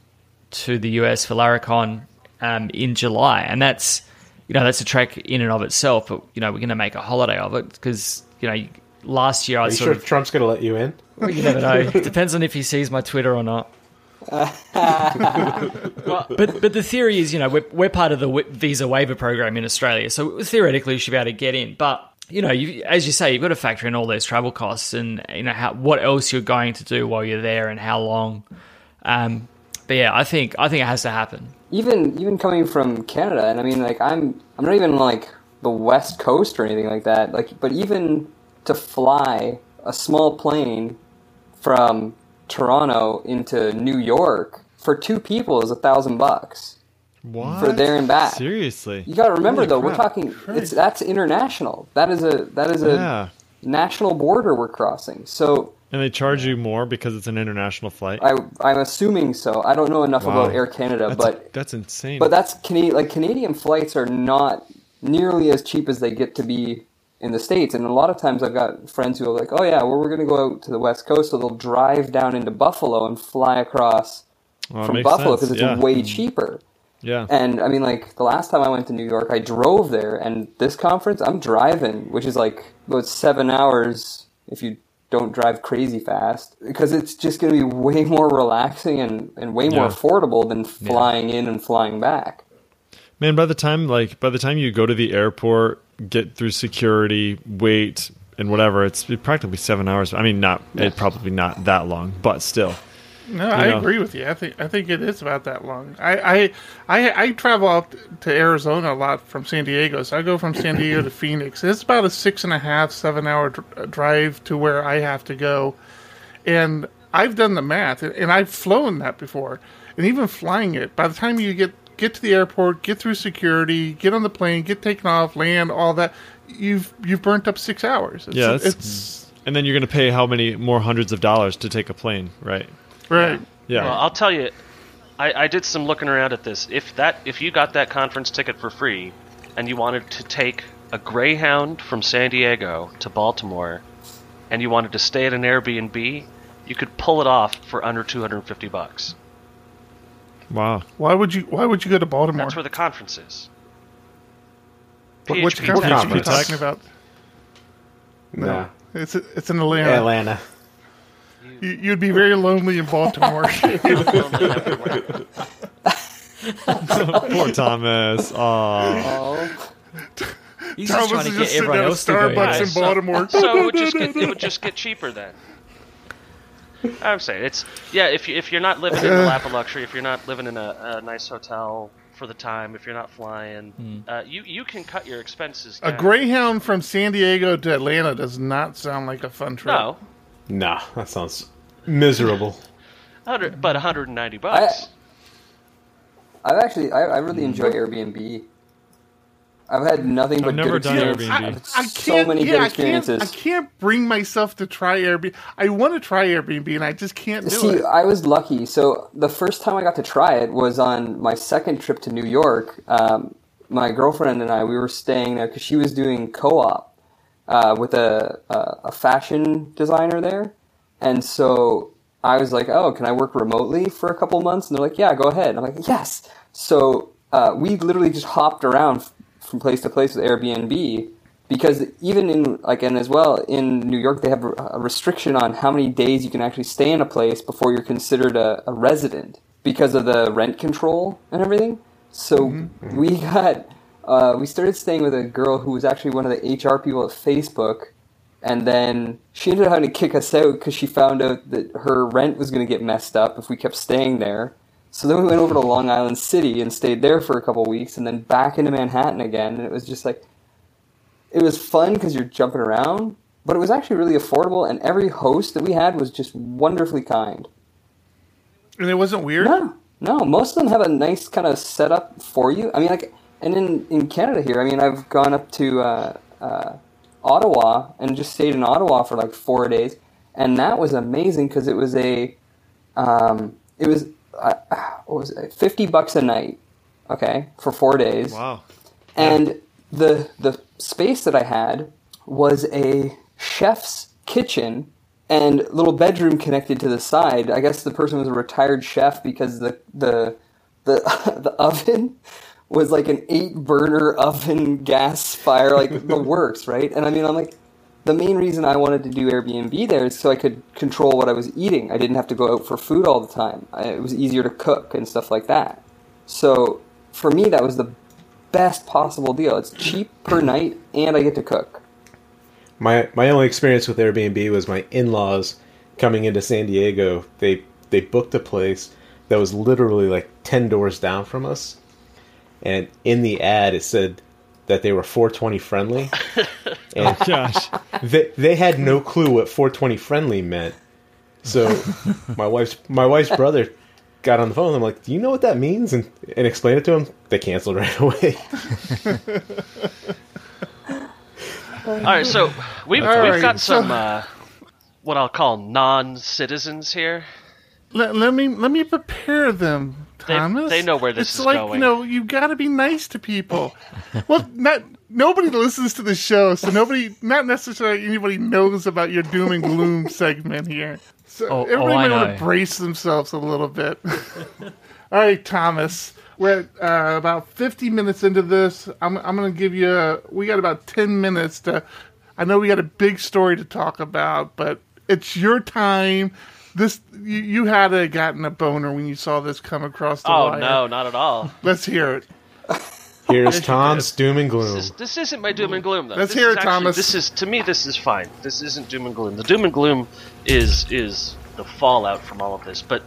to the US for Laracon um, in July, and that's you know that's a track in and of itself. But you know, we're going to make a holiday of it because you know last year I Are you sort sure of Trump's going to let you in? well, you never know. It [laughs] depends on if he sees my Twitter or not. [laughs] but but the theory is, you know, we're, we're part of the visa waiver program in Australia, so theoretically, you should be able to get in. But you know, you, as you say, you've got to factor in all those travel costs and you know how what else you're going to do while you're there and how long. Um, but yeah, I think I think it has to happen. even even coming from Canada, and I mean, like I'm I'm not even like the West Coast or anything like that. Like, but even to fly a small plane from Toronto into New York for two people is a thousand bucks What? for there and back. Seriously? You got to remember Holy though, we're crap. talking it's that's international. That is a that is a Yeah. national border we're crossing. So And they charge you more because it's an international flight. I I'm assuming so. I don't know enough Wow. about Air Canada, that's, but that's insane. But that's Canadian. Like Canadian flights are not nearly as cheap as they get to be in the states. And a lot of times, I've got friends who are like, "Oh yeah, well we're going to go out to the west coast, so they'll drive down into Buffalo and fly across Well, from Buffalo because it's yeah. way cheaper." Yeah. And I mean, like the last time I went to New York, I drove there, and this conference, I'm driving, which is like about seven hours if you don't drive crazy fast, because it's just going to be way [laughs] more relaxing and, and way more Yeah. affordable than flying in and flying back. Man, by the time like by the time you go to the airport, get through security, wait, and whatever, it's practically seven hours. I mean, not it probably not that long, but still. No, I know. agree with you. I think I think it is about that long. I I I, I travel out to Arizona a lot from San Diego, so I go from San Diego to Phoenix. It's about a six and a half, seven hour dr- uh, drive to where I have to go, and I've done the math, and- I've flown that before, and even flying it. By the time you get get to the airport, get through security, get on the plane, get taken off, land, all that, you've you've burnt up six hours. It's, Yeah, it's And then you're going to pay how many more hundreds of dollars to take a plane, right? Right. Yeah. Well, I'll tell you, I, I did some looking around at this. If that if you got that conference ticket for free, and you wanted to take a Greyhound from San Diego to Baltimore, and you wanted to stay at an Airbnb, you could pull it off for under 250 bucks. wow. Why would you Why would you go to Baltimore? That's where the conference is. What- Which PHP conference Tech. are you talking about? No. It's it's in Atlanta. Atlanta. You, you'd be very lonely in Baltimore. [laughs] Poor Thomas. Aw. Oh. He's just Thomas trying to is get just sitting everyone at else to go. Starbucks yeah. in so- Baltimore. So it would just get it would just get cheaper then. I'm saying it's yeah. If you if you're not living in the lap of luxury, if you're not living in a, a nice hotel for the time, if you're not flying, uh, you you can cut your expenses. A Greyhound from San Diego to Atlanta does not sound like a fun trip. no, Nah, that sounds miserable. [laughs] 100, but 190 bucks. I've actually, I, I really enjoy Airbnb. I've had nothing but never good done experiences. Airbnb. I've I had can't. so many yeah, good I can't, experiences. I can't bring myself to try Airbnb. I want to try Airbnb, and I just can't do See, it. I was lucky. So the first time I got to try it was on my second trip to New York. Um, my girlfriend and I, we were staying there because she was doing co-op uh, with a, a a fashion designer there, and so I was like, "Oh, can I work remotely for a couple months?" And they're like, "Yeah, go ahead." And I'm like, "Yes." So uh, we literally just hopped around f- from place to place with Airbnb because even in like and as well in New York they have a restriction on how many days you can actually stay in a place before you're considered a, a resident because of the rent control and everything. So we got uh, we started staying with a girl who was actually one of the HR people at Facebook, and then she ended up having to kick us out because she found out that her rent was going to get messed up if we kept staying there. So then we went over to Long Island City and stayed there for a couple weeks, and then back into Manhattan again. And it was just like it was fun because you're jumping around, but it was actually really affordable. And every host that we had was just wonderfully kind. and it wasn't weird. No, no, most of them have a nice kind of setup for you. I mean, like, and in in Canada here, I mean, I've gone up to uh, uh, Ottawa and just stayed in Ottawa for like four days, and that was amazing because it was a Um, it was uh, what was it? Fifty bucks a night. Okay, for four days. Wow. And the the space that I had was a chef's kitchen and little bedroom connected to the side. I guess the person was a retired chef because the the the [laughs] the oven was like an eight burner [laughs] oven gas fire, like the [laughs] works, right? And I mean, I'm like, the main reason I wanted to do Airbnb there is so I could control what I was eating. I didn't have to go out for food all the time. I, it was easier to cook and stuff like that. So for me, that was the best possible deal. It's cheap per night, and I get to cook. My my only experience with Airbnb was my in laws coming into San Diego. They they booked a place that was literally like ten doors down from us, and in the ad it said that they were 420 friendly, [laughs] and Gosh. they they had no clue what 420 friendly meant. So [laughs] my wife's my wife's brother got on the phone. And I'm like, "Do you know what that means?" and and explain it to him. They canceled right away. [laughs] All right, so we've All we've right, got some uh, what I'll call non-citizens here. Let, let me let me prepare them, They- Thomas. they know where this is. Going. It's is like, going. You know, you've got to be nice to people. well, not nobody listens to the show, so nobody, not necessarily anybody knows about your doom and gloom [laughs] segment here. So Oh, oh, everybody I might want to brace themselves a little bit. [laughs] All right, Thomas. We're at, uh, about 50 minutes into this. I'm, I'm going to give you. A, we got about 10 minutes to. I know we got a big story to talk about, but it's your time. This you, you had to have gotten a boner when you saw this come across the Oh wire. no, not at all. Let's hear it. Here's Tom's doom and gloom. This, this isn't my doom and gloom though. Let's This hear it, actually- Thomas. This is to me. This is fine. This isn't doom and gloom. The doom and gloom is is the fallout from all of this. But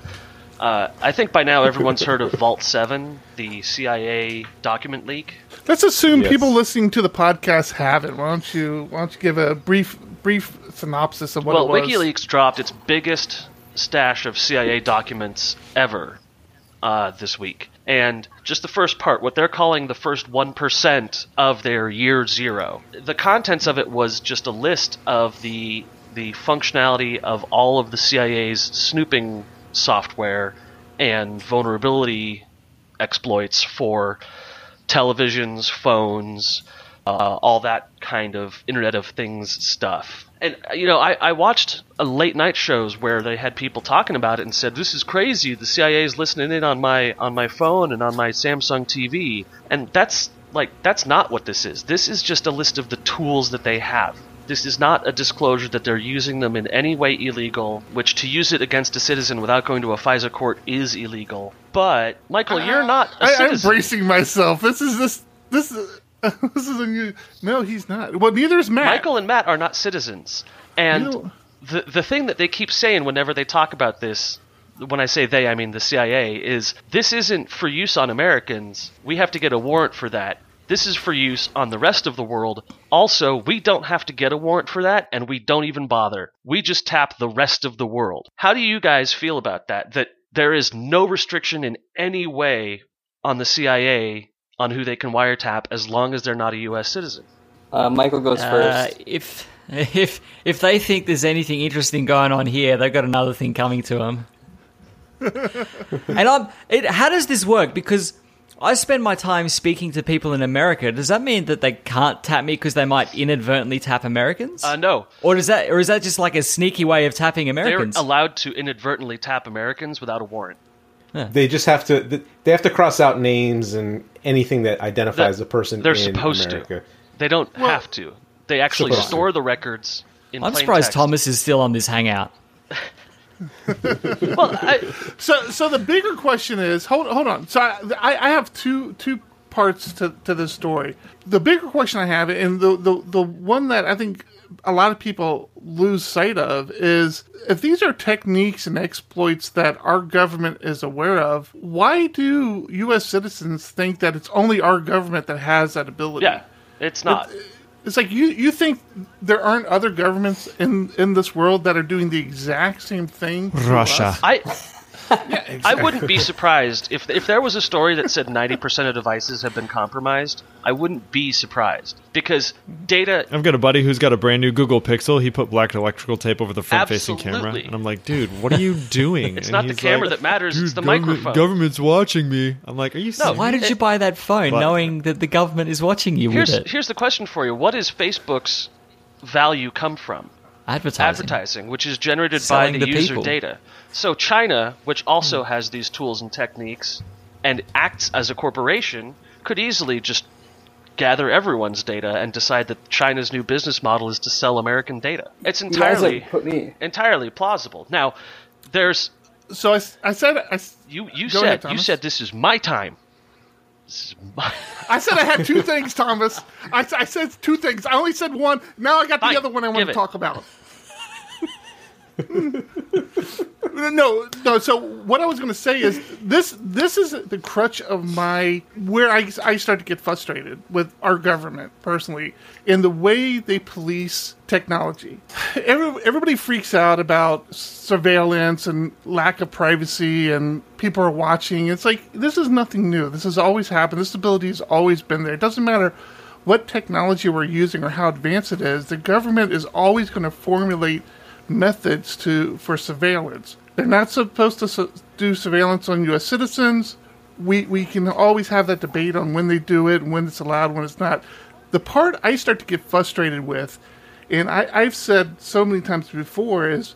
uh, I think by now everyone's heard of Vault Seven, the CIA document leak. Let's assume Yes. people listening to the podcast haven't. Why don't you Why don't you give a brief brief synopsis of what well, it was? WikiLeaks dropped its biggest stash of CIA documents ever uh, this week. And just the first part, what they're calling the first 1% of their year zero. The contents of it was just a list of the the functionality of all of the CIA's snooping software and vulnerability exploits for televisions, phones, uh, all that kind of Internet of Things stuff. And uh, you know, I, I watched a late night shows where they had people talking about it and said, "This is crazy. The CIA is listening in on my on my phone and on my Samsung TV." And that's like that's not what this is. This is just a list of the tools that they have. This is not a disclosure that they're using them in any way illegal, which to use it against a citizen without going to a FISA court is illegal. But Michael, you're not a I, I'm bracing myself. This is this this is [laughs] this is. No, he's not. Well, neither is Matt. Michael and Matt are not citizens. And the the thing that they keep saying whenever they talk about this, when I say they, I mean the CIA, is this isn't for use on Americans. We have to get a warrant for that. This is for use on the rest of the world. Also, we don't have to get a warrant for that, and we don't even bother. We just tap the rest of the world. How do you guys feel about that? That there is no restriction in any way on the CIA on who they can wiretap as long as they're not a U.S. citizen. Uh, Michael goes Uh, first. if [laughs] if if they think there's anything interesting going on here, they've got another thing coming to them. [laughs] and I'm. It, how does this work? Because I spend my time speaking to people in America. Does that mean that they can't tap me because they might inadvertently tap Americans? Uh, no, or does that, or is that just like a sneaky way of tapping Americans? they're Americans? allowed to inadvertently tap Americans without a warrant. They just have to. They have to cross out names and anything that identifies the person. They're in supposed America. to. They don't have to. They actually Supposed to. store the records in I'm plain surprised text. Thomas is still on this hangout. Well, I, [laughs] So, so the bigger question is, hold, hold on. So, I, I have two two parts to, to this story. The bigger question I have, and the, the the one that I think a lot of people lose sight of, is if these are techniques and exploits that our government is aware of, why do U.S. citizens think that it's only our government that has that ability? yeah, it's not. It's like you you think there aren't other governments in in this world that are doing the exact same thing. Russia. us? I I wouldn't be surprised if if there was a story that said 90% of devices have been compromised. I wouldn't be surprised because data I've got a buddy who's got a brand new Google Pixel. He put black electrical tape over the front facing camera. And I'm like, dude, what are you [laughs] doing? It's And not the camera like, that matters, it's the government- microphone." Government's watching me. I'm like, are you serious? Why did you buy that phone But- knowing that the government is watching you here's with it? here's the question for you: What is Facebook's value come from? Advertising. advertising, which is generated Selling by the, the user people. data. So China, which also hmm. has these tools and techniques and acts as a corporation, could easily just gather everyone's data and decide that China's new business model is to sell American data. It's entirely like put me. entirely plausible. Now, there's So I, I said I, you you said ahead, you said this is my time. Is my [laughs] I said I had two things, Thomas. I, I, said two things. I only said one. Now I got the Fine, other one I want give to it. talk about. [laughs] no, no. So what I was going to say is this: this is the crutch of my where I, I start to get frustrated with our government personally in the way they police technology. Every, everybody freaks out about surveillance and lack of privacy, and people are watching. It's like this is nothing new. This has always happened. This ability has always been there. It doesn't matter what technology we're using or how advanced it is. The government is always going to formulate methods to for surveillance. They're not supposed to su- do surveillance on U.S. citizens. We we can always have that debate on when they do it, when it's allowed, when it's not. The part I start to get frustrated with, and I, I've said so many times before, is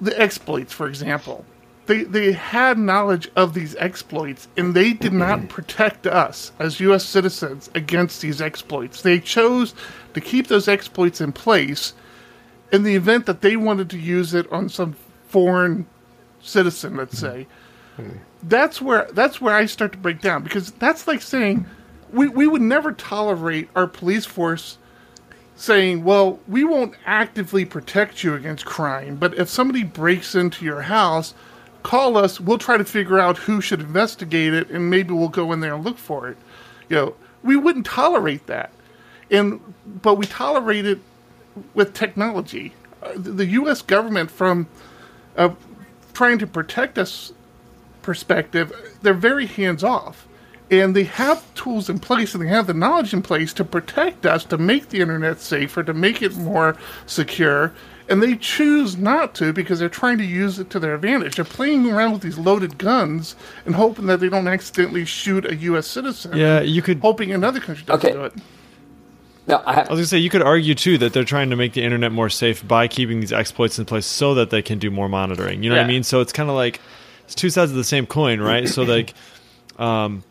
the exploits. For example, they they had knowledge of these exploits, and they did not mm-hmm. protect us as U.S. citizens against these exploits. They chose to keep those exploits in place in the event that they wanted to use it on some foreign citizen, let's mm-hmm. say, that's where that's where I start to break down because that's like saying we, we would never tolerate our police force saying, well, we won't actively protect you against crime, but if somebody breaks into your house, call us, we'll try to figure out who should investigate it and maybe we'll go in there and look for it. You know, we wouldn't tolerate that. And but we tolerate it with technology. Uh, the the U.S. government, from uh, trying to protect us perspective, they're very hands off. And they have tools in place and they have the knowledge in place to protect us, to make the internet safer, to make it more secure. And they choose not to because they're trying to use it to their advantage. They're playing around with these loaded guns and hoping that they don't accidentally shoot a U.S. citizen. Yeah, you could. Hoping another country doesn't Okay. do it. No, I have, I was gonna say you could argue too that they're trying to make the internet more safe by keeping these exploits in place so that they can do more monitoring. You know what I mean? So it's kind of like it's two sides of the same coin, right? so like, um,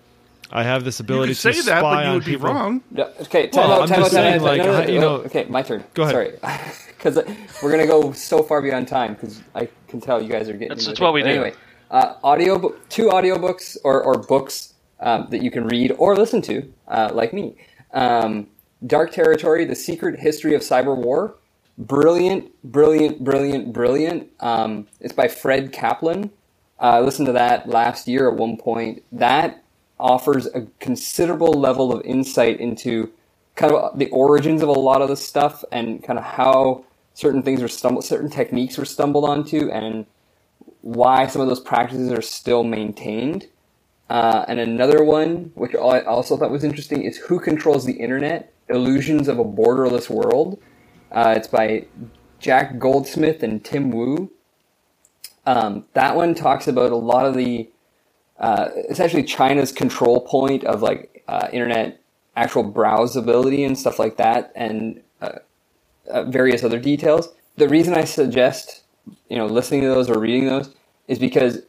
I have this You ability to say to that, but you on would be people. wrong. No, okay, time Well, out, I'm time just out, saying, like, no, no, no, you know- okay, my turn. Go ahead. Sorry, [laughs] because we're gonna go so far beyond time because I can tell you guys are getting. That's- that's it. what we But do. Anyway, uh, audio, bo- two audiobooks or or books um, that you can read or listen to, uh, like me. Um, Dark Territory: The Secret History of Cyber War. Brilliant, brilliant, brilliant, brilliant. Um, it's by Fred Kaplan. Uh, I listened to that last year at one point. That offers a considerable level of insight into kind of the origins of a lot of the stuff and kind of how certain things were stumbled, certain techniques were stumbled onto, and why some of those practices are still maintained. Uh, and another one, which I also thought was interesting, is Who Controls the Internet? Illusions of a Borderless World. Uh, it's by Jack Goldsmith and Tim Wu. Um, that one talks about a lot of the uh, essentially China's control point of like uh, internet actual browsability and stuff like that, and uh, uh, various other details. The reason I suggest you know listening to those or reading those is because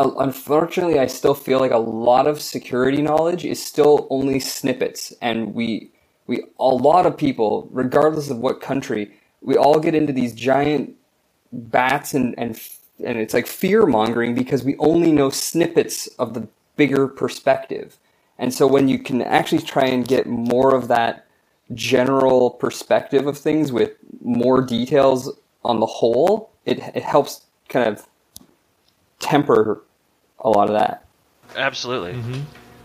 unfortunately I still feel like a lot of security knowledge is still only snippets, and we we a lot of people, regardless of what country, we all get into these giant bats and and and it's like fear mongering because we only know snippets of the bigger perspective. And so when you can actually try and get more of that general perspective of things with more details on the whole, it it helps kind of temper a lot of that. Absolutely.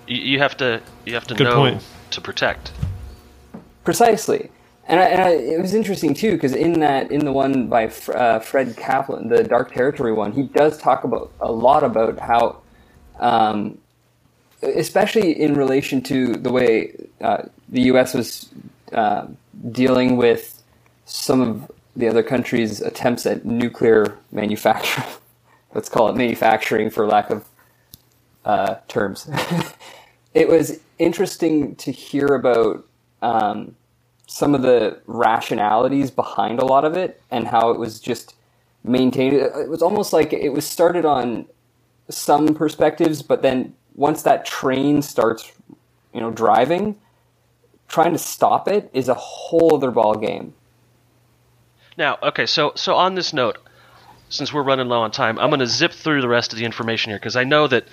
You, you have to you have to Good know point. to protect. Precisely. And, I, and I, it was interesting too because in that in the one by uh, Fred Kaplan, the Dark Territory one, he does talk about a lot about how, um, especially in relation to the way uh, the U.S. was uh, dealing with some of the other countries' attempts at nuclear manufacturing. [laughs] Let's call it manufacturing for lack of uh, terms. [laughs] it was interesting to hear about um, some of the rationalities behind a lot of it and how it was just maintained. It was almost like it was started on some perspectives, but then once that train starts, you know, driving, trying to stop it is a whole other ball game. Now, okay, so so on this note, since we're running low on time, I'm going to zip through the rest of the information here because I know that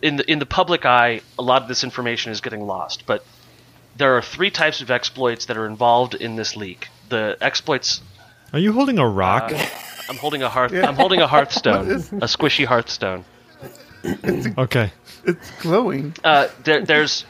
in the in the public eye, a lot of this information is getting lost. But there are three types of exploits that are involved in this leak. The exploits. Are you holding a rock? Uh, I'm holding a hearth. I'm holding a hearthstone, a squishy hearthstone. okay. It's glowing. Uh, there, there's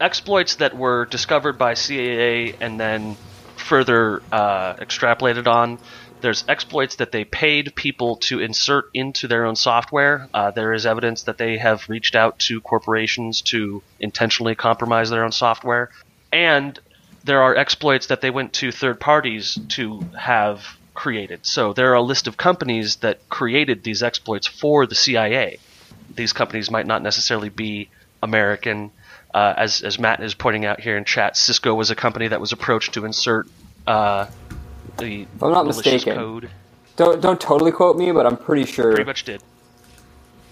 exploits that were discovered by CIA and then further uh, extrapolated on. There's exploits that they paid people to insert into their own software. Uh, there is evidence that they have reached out to corporations to intentionally compromise their own software. And there are exploits that they went to third parties to have created. So there are a list of companies that created these exploits for the CIA. These companies might not necessarily be American. Uh, as, as Matt is pointing out here in chat, Cisco was a company that was approached to insert uh, the if I'm not mistaken. Code. Don't don't totally quote me, but I'm pretty sure. Pretty much did.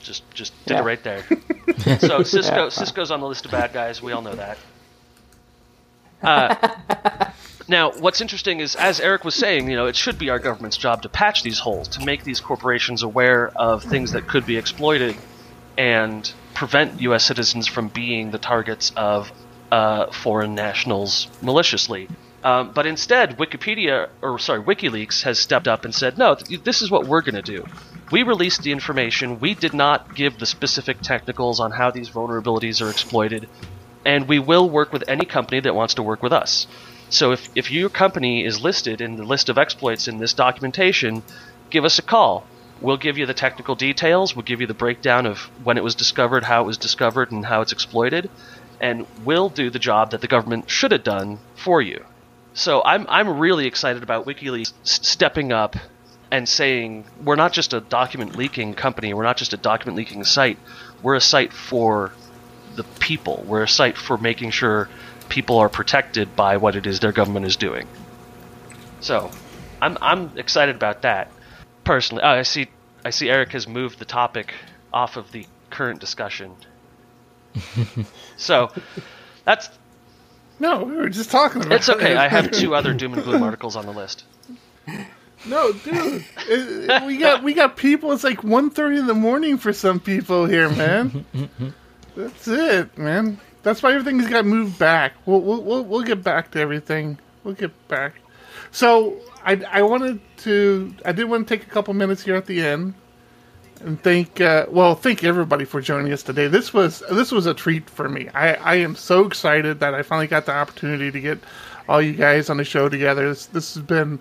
Just just did yeah. it right there. [laughs] so Cisco yeah. Cisco's on the list of bad guys. We all know that. Uh, [laughs] now, what's interesting is, as Eric was saying, you know, it should be our government's job to patch these holes, to make these corporations aware of things that could be exploited, and prevent U.S. citizens from being the targets of uh, foreign nationals maliciously. Um, but instead, Wikipedia, or sorry, WikiLeaks has stepped up and said, no, th- this is what we're going to do. We released the information. We did not give the specific technicals on how these vulnerabilities are exploited, and we will work with any company that wants to work with us. So if, if your company is listed in the list of exploits in this documentation, give us a call. We'll give you the technical details. We'll give you the breakdown of when it was discovered, how it was discovered, and how it's exploited. And we'll do the job that the government should have done for you. So I'm I'm really excited about WikiLeaks stepping up and saying we're not just a document leaking company, we're not just a document leaking site, we're a site for the people. We're a site for making sure people are protected by what it is their government is doing. So, I'm I'm excited about that. Personally, oh, I see I see Eric has moved the topic off of the current discussion. [laughs] so, that's no, we were just talking about. It's okay. I have [laughs] two other doom and gloom articles on the list. No, dude, it, we got we got people. It's like 1.30 in the morning for some people here, man. That's it, man. That's why everything's got moved back. We'll, we'll we'll we'll get back to everything. We'll get back. So I I wanted to I did want to take a couple minutes here at the end and thank uh, well thank everybody for joining us today. This was this was a treat for me. I, I am so excited that I finally got the opportunity to get all you guys on the show together. This this has been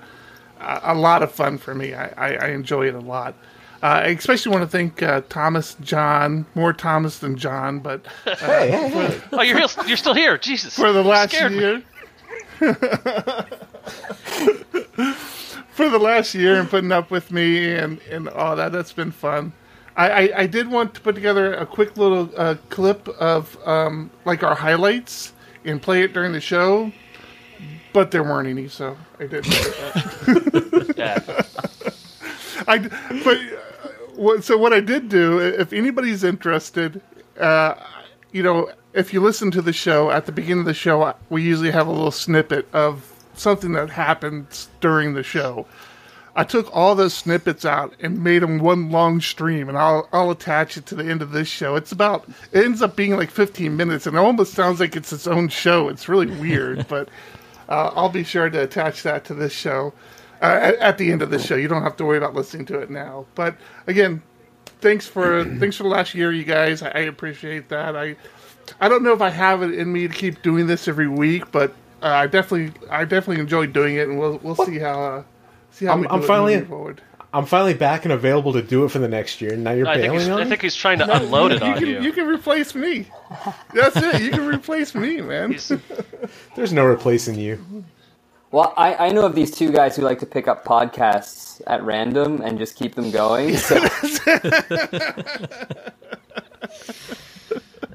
a, a lot of fun for me. I, I, I enjoy it a lot. Uh, I especially want to thank uh, Thomas, John, more Thomas than John, but uh, [laughs] hey, hey, hey. oh, you're you're still here, Jesus! [laughs] For the last year. [laughs] for the last year and putting up with me and, and all that. That's been fun. I, I, I did want to put together a quick little uh, clip of um, like our highlights and play it during the show, but there weren't any, so I didn't. that. [laughs] [laughs] I but uh, what, so what I did do, if anybody's interested, uh, you know, if you listen to the show at the beginning of the show, we usually have a little snippet of something that happens during the show. I took all those snippets out and made them one long stream, and I'll I'll attach it to the end of this show. It's about it ends up being like 15 minutes, and it almost sounds like it's its own show. It's really weird, [laughs] but uh, I'll be sure to attach that to this show uh, at, at, the end of the show. You don't have to worry about listening to it now. But again, thanks for thanks for the last year, you guys. I, I appreciate that. I I don't know if I have it in me to keep doing this every week, but uh, I definitely I definitely enjoyed doing it, and we'll we'll see how uh, see how I'm- we do I'm it finally- moving forward. I'm finally back and available to do it for the next year. and Now you're I think, he's, bailing on I think he's trying to unload it you on can, you. You can replace me. That's it. You can [laughs] replace me, man. [laughs] There's no replacing you. Well, I, I know of these two guys who like to pick up podcasts at random and just keep them going. So [laughs]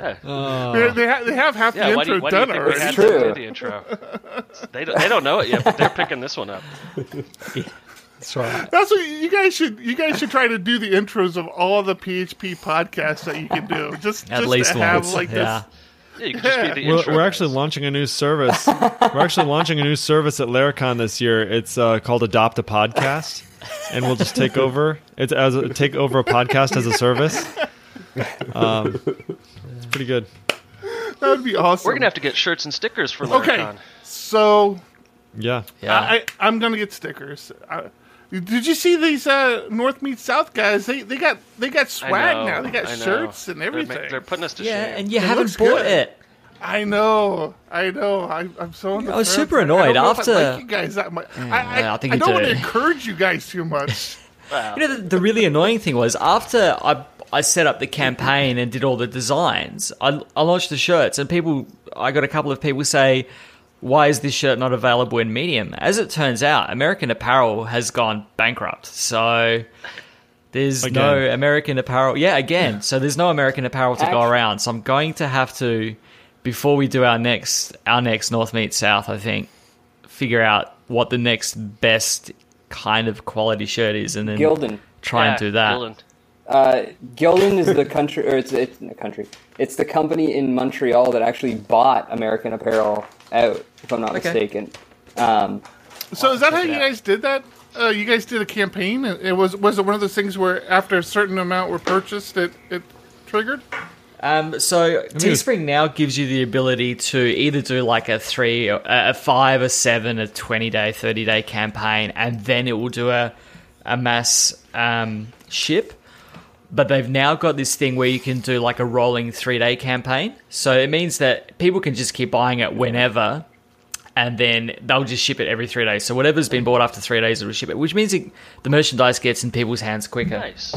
They, they, ha- they have half yeah, the intro do you done think already. had It's true. the intro? They don't, they don't know it yet, but they're picking this one up. [laughs] That's right. That's what you guys should. You guys should try to do the intros of all the PHP podcasts that you can do. Just At just least to have once. like yeah. Yeah, you can just be the [laughs] We're, we're actually launching a new service. we're actually launching a new service at Laracon this year. It's uh, called Adopt a Podcast, and we'll just take over. It's as a, take over a podcast as a service. Um, it's pretty good. That would be awesome. We're gonna have to get shirts and stickers for Okay, so Yeah. Yeah. I, I I'm gonna get stickers. I, did you see these uh, North meets South guys? They they got they got swag know, now. They got shirts and They're ma- everything. They're, putting us to yeah, shame. and you It haven't bought good. it. I know, I know. I, I'm so. On the I was fence. super I don't annoyed know if I after- like you guys that much. I, I, I think I you don't want to encourage you guys too much. Wow. You know, the, the really annoying thing was after I I set up the campaign and did all the designs, I, I launched the shirts, and people, I got a couple of people say, "Why is this shirt not available in medium?" As it turns out, American Apparel has gone bankrupt, so there's no American Apparel. Yeah, again, so there's no American Apparel to go around. So I'm going to have to, before we do our next our next North Meet South, I think, figure out what the next best kind of quality shirt is, and then Gildan. try Yeah, and do that. Dylan. Uh, Gildan is the country, or it's it's the country. It's the company in Montreal that actually bought American Apparel out, if I'm not Okay. mistaken. Um, So is that how you out. guys did that? Uh, you guys did a campaign. It was was it one of those things where after a certain amount were purchased, it it triggered? Um, so Teespring now gives you the ability to either do like a three, a a five, a seven, a twenty day, thirty day campaign, and then it will do a a mass um, ship. But they've now got this thing where you can do like a rolling three day campaign. So it means that people can just keep buying it whenever, and then they'll just ship it every three days. So whatever's been bought after three days, it'll ship it, which means it, the merchandise gets in people's hands quicker. Nice.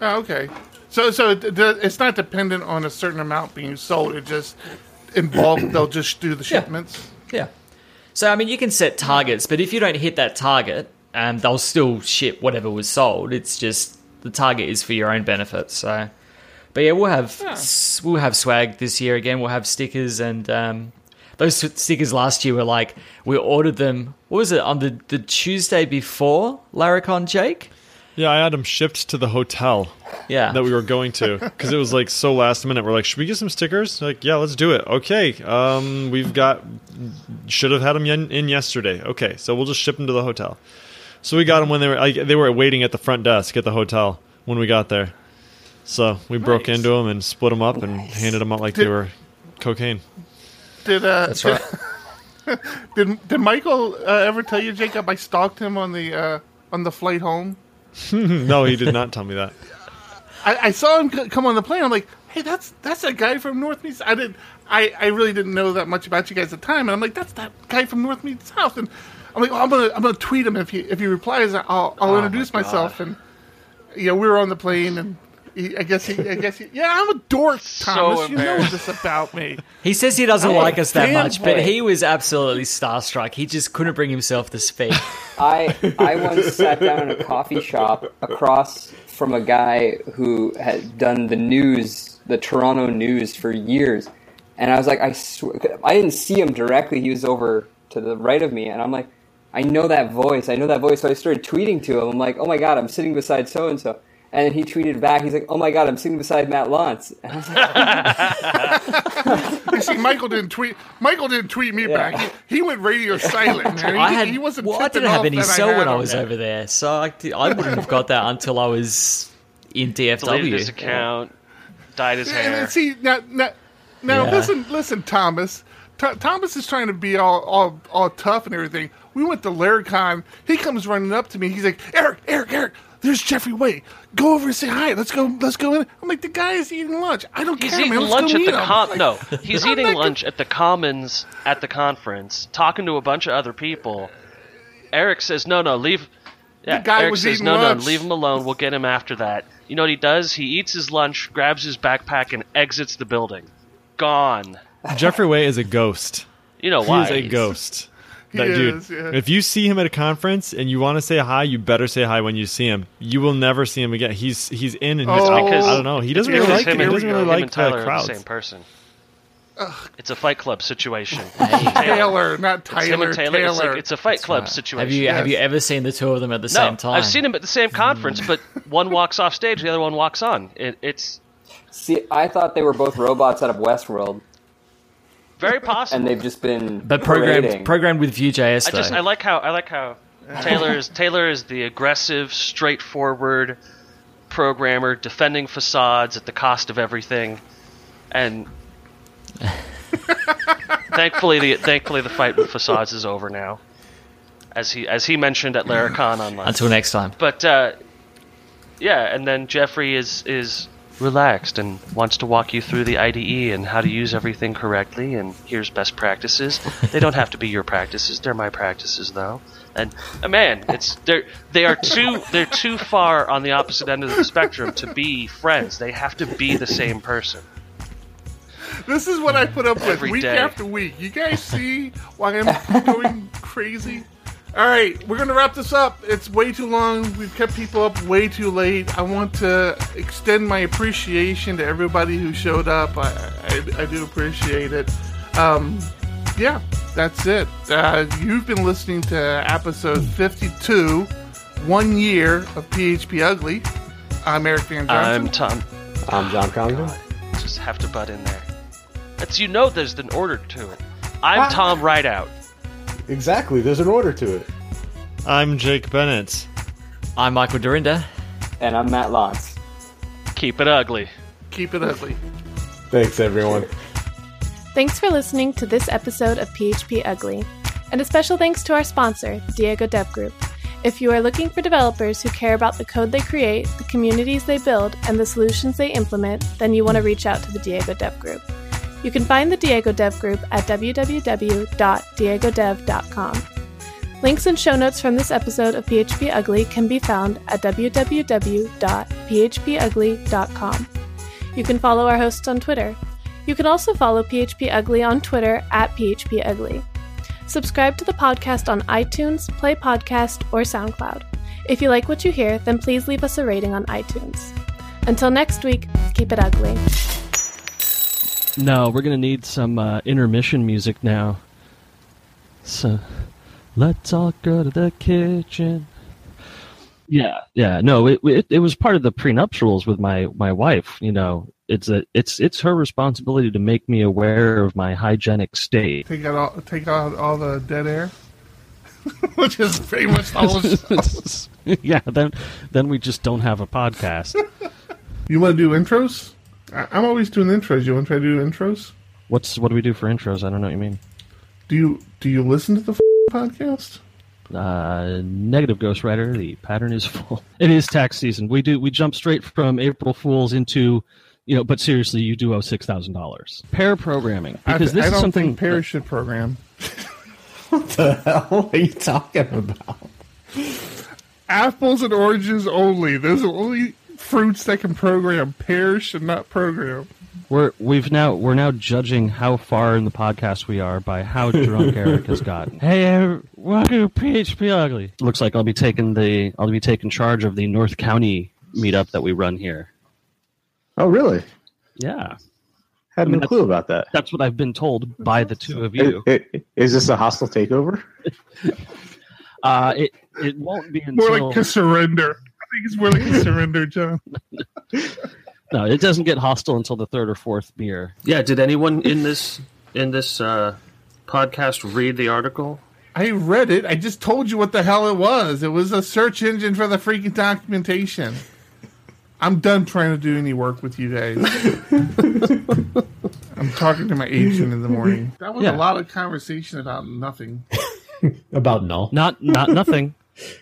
Oh, okay. So so it's not dependent on a certain amount being sold. It just in bulk [coughs] they'll just do the Yeah. shipments. Yeah. So I mean, you can set targets, but if you don't hit that target, um, they'll still ship whatever was sold. It's just the target is for your own benefit. So, but yeah, we'll have s- we'll have swag this year again. We'll have stickers and um, those stickers last year were like we ordered them. What was it on the the Tuesday before Laracon, Jake? Yeah, I had them shipped to the hotel Yeah. that we were going to because it was like so last minute. We're like, should we get some stickers? Like, yeah, let's do it. Okay, um, we've got should have had them in yesterday. Okay, so we'll just ship them to the hotel. So we got them when they were like, they were waiting at the front desk at the hotel when we got there. So we broke into them and split them up and handed them out like they were cocaine. Did uh That's right. [laughs] did did Michael uh, ever tell you, Jacob? I stalked him on the uh, on the flight home. [laughs] no, he did not tell me that. [laughs] I, I saw him c- come on the plane. I'm like, hey, that's that's a guy from North Meets. I didn't, I, I really didn't know that much about you guys at the time, and I'm like, that's that guy from North Meets South. And I'm like, well, I'm gonna I'm gonna tweet him if he if he replies. I'll I'll oh introduce myself. And you know, we were on the plane, and he, I guess he I guess he, yeah, I'm a dork, Thomas. you know this about me. [laughs] He says he doesn't I'm like us that much, but he was absolutely starstruck. He just couldn't bring himself to speak. [laughs] I I once sat down in a coffee shop across from a guy who had done the news, the Toronto news for years, and I was like, I swear, I didn't see him directly. He was over to the right of me, and I'm like, I know that voice. I know that voice. So I started tweeting to him. I'm like, Oh my god, I'm sitting beside so and so. And then he tweeted back. He's like, "Oh my god, I'm sitting beside Matt Lantz." And I was like, You see, Michael didn't tweet. Michael didn't tweet me back. He, he went radio silent. Man. He, I had he wasn't. well, I didn't have off any cell had when I was over there, so I, I wouldn't have got that until I was in DFW. Deleted his DFW. account, dyed his hair. then see now, now, now Yeah. listen, listen, Thomas. Th- Thomas is trying to be all, all, all tough and everything. We went to Laracon. He comes running up to me. He's like, Eric, Eric, Eric, there's Jeffrey Way. Go over and say hi. Let's go. Let's go in. I'm like, the guy is eating lunch. I don't He's care, eating man. Let's lunch go at meet the him. con. No, [laughs] he's I'm eating not lunch at the Commons at the conference, talking to a bunch of other people. Eric says, "No, no, leave." Yeah, guy Eric was says, eating "No, lunch." no, leave him alone. We'll get him after that." You know what he does? He eats his lunch, grabs his backpack, and exits the building. Gone. Jeffrey Way is a ghost. You know He why? is a ghost. [laughs] He dude. is, yeah. If you see him at a conference and you want to say hi, you better say hi when you see him. You will never see him again. He's he's in and he's Oh. out. because- I don't know. He doesn't really like him it. He and, doesn't really like uh, Tyler the crowds. the same person. It's a Fight Club situation. [laughs] Taylor, not It's Tyler. and Taylor. It's, like, it's a Fight Club situation. Have you have you ever seen the two of them at the no, same time? I've seen them at the same conference, but [laughs] one walks off stage, the other one walks on. It, it's See, I thought they were both robots out of Westworld, very [laughs] possible. and they've just been but programmed parading. programmed with Vue.js I though. just I like how I like how Taylor is Taylor is the aggressive, straightforward programmer defending facades at the cost of everything, and [laughs] thankfully the thankfully the fight with facades is over now, as he as he mentioned at Laracon online. Until next time. But uh, yeah, and then Jeffrey is is relaxed and wants to walk you through the IDE and how to use everything correctly. And here's best practices. They don't have to be your practices; they're my practices, though. And uh, man, it's they're they are too they're too far on the opposite end of the spectrum to be friends. They have to be the same person. This is what I put up with Every week day. after week. You guys see why I'm going [laughs] crazy? All right, we're going to wrap this up. It's way too long. We've kept people up way too late. I want to extend my appreciation to everybody who showed up. I, I, I do appreciate it. Um, yeah, that's it. Uh, you've been listening to episode 52, one year of PHP Ugly. I'm Eric Van I'm Tom. I'm John Congdon. Just have to butt in there. That's you know. There's an order to it. I'm Tom Rideout. Exactly. There's an order to it. I'm Jake Bennett. I'm Michael Dyrynda. and I'm Matt Lantz. Keep it ugly. Keep it ugly. Thanks, everyone. Thanks for listening to this episode of PHP Ugly. And a special thanks to our sponsor, Diego Dev Group. If you are looking for developers who care about the code they create, the communities they build, and the solutions they implement, then you want to reach out to the Diego Dev Group. You can find the Diego Dev Group at www.diegodev.com. Links and show notes from this episode of PHP Ugly can be found at www.phpugly.com. You can follow our hosts on Twitter. You can also follow PHP Ugly on Twitter at PHP Ugly. Subscribe to the podcast on iTunes, Play Podcast, or SoundCloud. If you like what you hear, then please leave us a rating on iTunes. Until next week, keep it ugly. No, we're gonna need some uh, intermission music now. So, let's all go to the kitchen. Yeah, yeah. No, it it, it was part of the prenuptials with my my wife. You know, it's a it's it's her responsibility to make me aware of my hygienic state. Take out all, take out all the dead air, [laughs] which is pretty much all. Of, [laughs] yeah, then then we just don't have a podcast. you want to do intros? I, I'm always doing intros. You want to try to do intros? What's what do we do for intros? I don't know what you mean. Do you do you listen to the f- podcast? Uh, negative Ghostwriter. The pattern is [laughs] full. It is tax season. We do we jump straight from April Fools into, you know. But seriously, you do owe six thousand dollars. Pair programming because I, this I is don't something. think Paris should program. [laughs] What the hell are you talking about? Apples and oranges only. Those are only fruits that can program. Pears should not program. we're we've now we're now judging how far in the podcast we are by how drunk Eric has gotten. [laughs] Hey, Eric, welcome to PHP Ugly. Looks like I'll be taking the I'll be taking charge of the North County meetup that we run here. Oh, really? Yeah, Had mean, no clue about that. that's what I've been told by the two of you. I- I- Is this a hostile takeover? [laughs] Uh, it it won't be until More like a surrender. I think it's more like a surrender, John. [laughs] no, it doesn't get hostile until the third or fourth beer. Yeah. Did anyone in this in this uh, podcast read the article? I read it. I just told you what the hell it was. It was a search engine for the freaking documentation. I'm done trying to do any work with you guys. [laughs] I'm talking to my agent in the morning. That was Yeah. a lot of conversation about nothing. [laughs] About null. Not not nothing,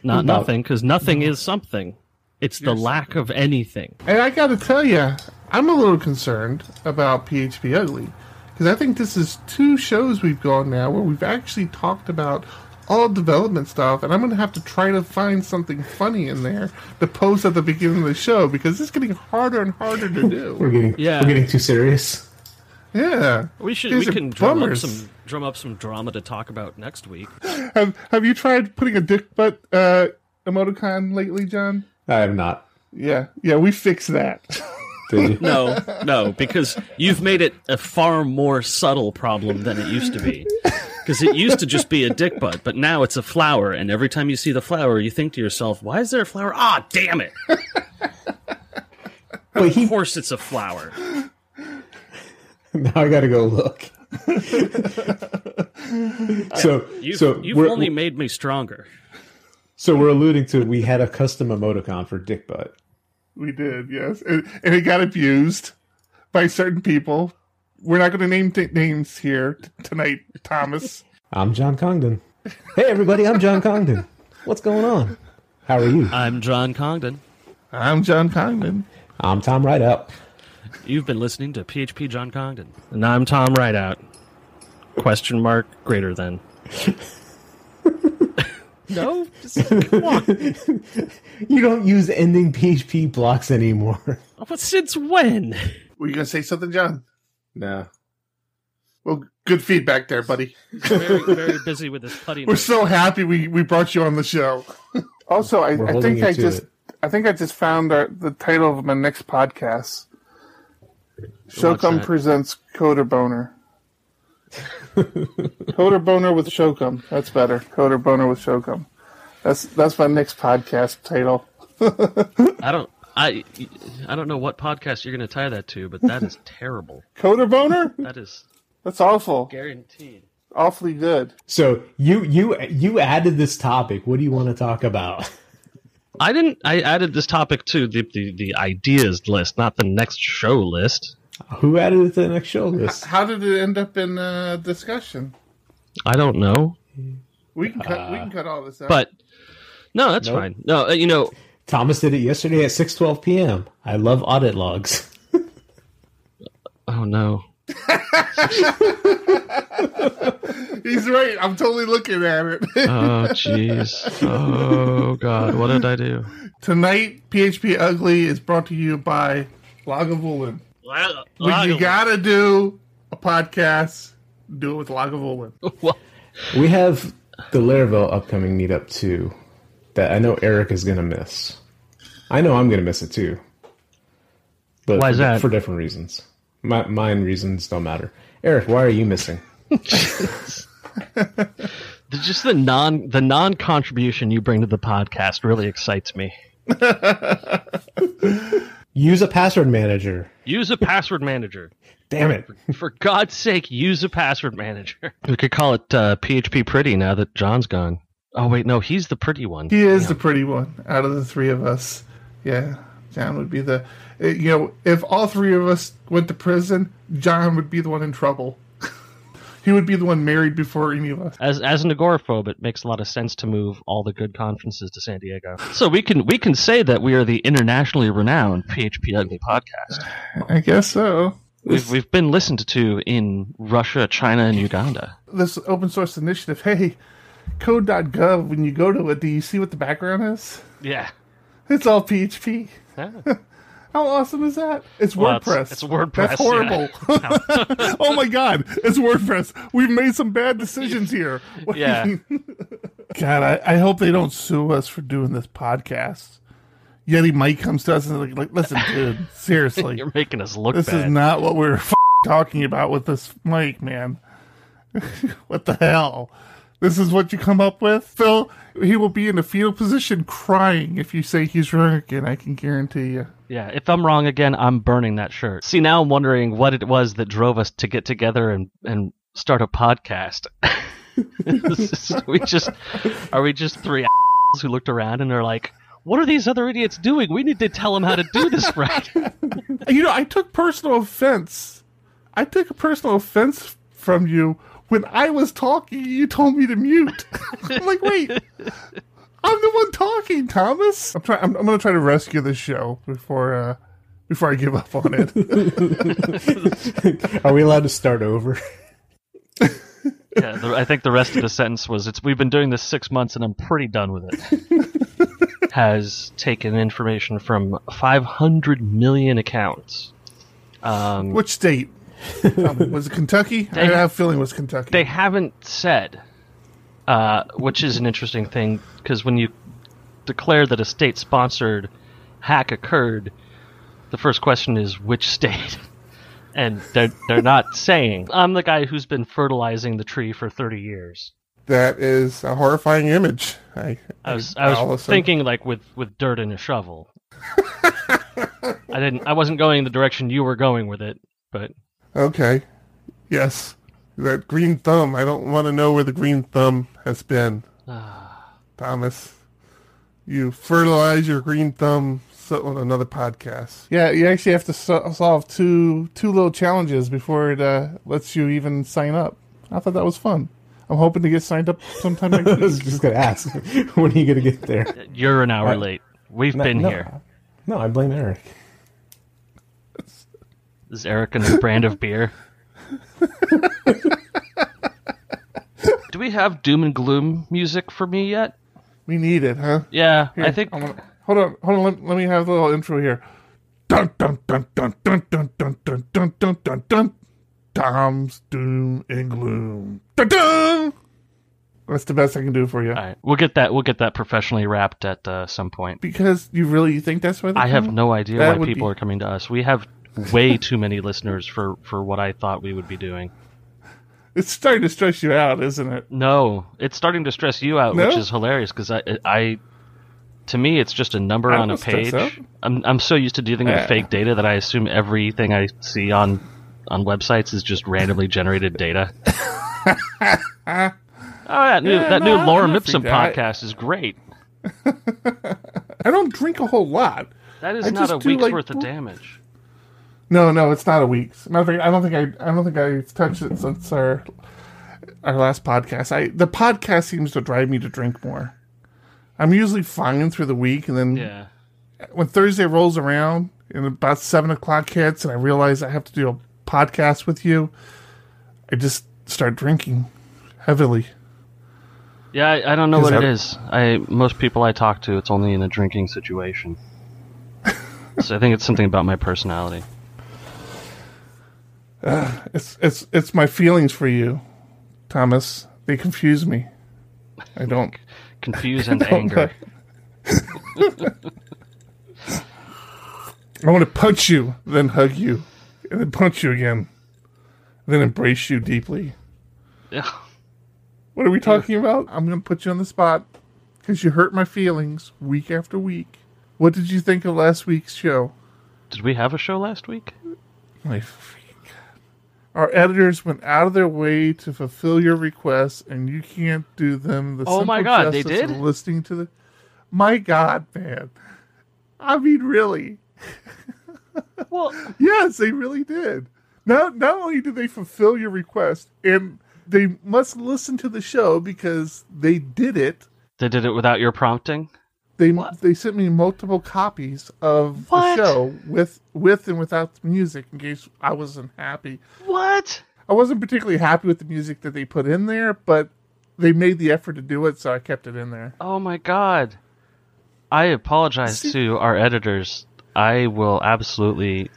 not About- nothing, because nothing is something. It's the lack of anything. And I got to tell you, I'm a little concerned about PHP Ugly because I think this is two shows we've gone now where we've actually talked about all development stuff, and I'm going to have to try to find something funny in there to post at the beginning of the show because it's getting harder and harder to do. [laughs] We're do. getting Yeah. we're getting too serious. yeah, We should These we can drum up some drum up some drama to talk about next week. Have Have you tried putting a dick butt uh, emoticon lately, John? I have not. Yeah, yeah, we fixed that. Did you? No, no, because you've made it a far more subtle problem than it used to be. Because it used to just be a dick butt, but now it's a flower, and every time you see the flower, you think to yourself, "Why is there a flower? Ah, damn it! [laughs] Wait, he Of course, it's a flower." now I got to go look. [laughs] so You've, so you've only made me stronger. So we're alluding to we had a custom emoticon for Dick Butt. we did, yes, and, and it got abused by certain people. We're not going to name th- names here t- tonight, Thomas. I'm John Congdon. Hey everybody, I'm John Congdon. What's going on? How are you? I'm John Congdon. I'm John Congdon. I'm Tom Rideout. You've been listening to PHP John Congdon, and I'm Tom Rideout. Question mark greater than. [laughs] no, [laughs] just, come on. You don't use ending PHP blocks anymore. [laughs] But since when? Were you going to say something, John? No. Well, good feedback there, buddy. Very, very busy with this putty. We're so happy we, we brought you on the show. [laughs] also, I, I think I just it. I think I just found our, the title of my next podcast. Showcum that? presents Coder Boner. [laughs] Coder Boner with Shokum. That's better. Coder Boner with Shokum. That's that's my next podcast title. [laughs] I don't. I. I don't know what podcast you're going to tie that to, but that is terrible. [laughs] Coder Boner? That is That's awful. guaranteed. Awfully good. So you you you added this topic. What do you want to talk about? I didn't. I added this topic to the, the the ideas list, not the next show list. Who added it to the next show list? How did it end up in uh, discussion? I don't know, We can cut. we can cut all this out. but no, that's Nope. fine. No, uh, you know, Thomas did it yesterday at 6:12 p.m. I love audit logs. [laughs] oh no. [laughs] he's right. I'm totally looking at it. Oh jeez. Oh god, what did I do? Tonight, PHP Ugly is brought to you by Lagavulin. When you gotta do a podcast, do it with Lagavulin. [laughs] Well, We have the Laravel upcoming meetup too, that I know Eric is gonna miss. I know I'm gonna miss it too. But Why is for, that? For different reasons. My, mine reasons don't matter. Eric, why are you missing? [laughs] [laughs] just the non the non contribution you bring to the podcast really excites me. Use a password manager. Use a password manager. [laughs] Damn it. For God's sake, use a password manager. [laughs] We could call it uh, PHP Pretty now that John's gone. Oh wait, no, he's the pretty one. He is the pretty one out of the three of us. Yeah, John would be the. uh, You know, if all three of us went to prison, John would be the one in trouble. He would be the one married before any of us. As as an agoraphobe, it makes a lot of sense to move all the good conferences to San Diego. So we can we can say that we are the internationally renowned PHP Ugly podcast. I guess so. We've we've been listened to in Russia, China, and Uganda. This open source initiative. Hey, code.gov. When you go to it, do you see what the background is? Yeah. It's all PHP. Yeah. [laughs] How awesome is that? It's Well, WordPress. it's WordPress, That's horrible. [laughs] [laughs] oh my god, it's WordPress. We've made some bad decisions here. [laughs] Yeah. God, I, I hope they don't sue us for doing this podcast. Yeti Mike comes to us and is like, like listen, dude, seriously, You're making us look this bad. is not what we're f- talking about with this mic, man. what the hell? This is what you come up with, Phil. He will be in a fetal position, crying if you say he's wrong again. I can guarantee you. Yeah, if I'm wrong again, I'm burning that shirt. See, now I'm wondering what it was that drove us to get together and, and start a podcast. Is- [laughs] we just are we just three [laughs] who looked around and are like, what are these other idiots doing? We need to tell them how to do this right. [laughs] You know, I took personal offense. I took a personal offense from you when I was talking. You told me to mute. [laughs] I'm like, wait, I'm the one talking, Thomas. I'm trying. I'm, I'm going to try to rescue this show before uh, before I give up on it. [laughs] Are we allowed to start over? Yeah, the, I think the rest of the sentence was it's we've been doing this six months and I'm pretty done with it. [laughs] Has taken information from 500 million accounts. Um, Which state? Um, [laughs] was it Kentucky? I have a feeling it was Kentucky. they haven't said, uh, which is an interesting thing because when you declare that a state-sponsored hack occurred, the first question is which state, [laughs] and they're they're not [laughs] saying. I'm the guy who's been fertilizing the tree for 30 years. that is a horrifying image. I, I was I was Allison. thinking like with with dirt and a shovel. I didn't. I wasn't going the direction you were going with it, but Okay. Yes. That green thumb. I don't want to know where the green thumb has been. Thomas. You fertilize your green thumb so, on another podcast. Yeah, you actually have to so- solve two two little challenges before it uh, lets you even sign up. I thought that was fun. I'm hoping to get signed up sometime [laughs] next I was just going to ask, [laughs] when are you going to get there? you're an hour Right. late. We've No, been no, here. No, I blame Eric. Is Eric a new brand of beer? Do we have doom and gloom music for me yet? We need it, huh? Yeah, I Here, think I'm gonna- hold on, hold on. Let, let me have the little intro here. Dun dun dun dun dun dun dun dun dun dun dun dun. Tom's doom and gloom. Dun dun. That's the best I can do for you. all right. We'll get that. We'll get that professionally wrapped at uh, some point. Because you really think that's why? I have no idea That why people be- are coming to us. We have [laughs] way too many listeners for for what I thought we would be doing. It's starting to stress you out, isn't it? No, it's starting to stress you out, No? which is hilarious because I, I, to me, it's just a number I on a page. I'm I'm so used to dealing Yeah. with fake data that I assume everything I see on on websites is just randomly [laughs] generated data. [laughs] oh, that new Yeah, that no, new Laura freaked podcast is great. I don't drink a whole lot. That is I not a do, week's like, worth of damage. No, no, it's not a week. Matter of fact, I don't think I, I don't think I've touched it since our our last podcast. I the podcast seems to drive me to drink more. I'm usually fine through the week, and then Yeah. when Thursday rolls around and about seven o'clock hits, and I realize I have to do a podcast with you, I just start drinking heavily. Yeah, I, I don't know what it that- is. I most people I talk to, it's only in a drinking situation. [laughs] so I think it's something about my personality. [sighs] It's it's it's my feelings for you, Thomas. They confuse me. I [laughs] don't. Confuse [laughs] and No, anger. [laughs] I want to punch you, then hug you, and then punch you again, then embrace you deeply. Yeah. [sighs] What are we talking about? I'm going to put you on the spot because you hurt my feelings week after week. What did you think of last week's show? Did we have a show last week? My. Our editors went out of their way to fulfill your requests, and you can't do them the Oh my simple God, they justice of did? listening to the. My God, man! I mean, really? Well, [laughs] Yes, they really did. Not not only did they fulfill your request, and they must listen to the show because they did it. they did it without your prompting. They they sent me multiple copies of What? the show with with and without the music in case I wasn't happy. What? I wasn't particularly happy with the music that they put in there, but they made the effort to do it, so I kept it in there. Oh my god. I apologize to our editors. I will absolutely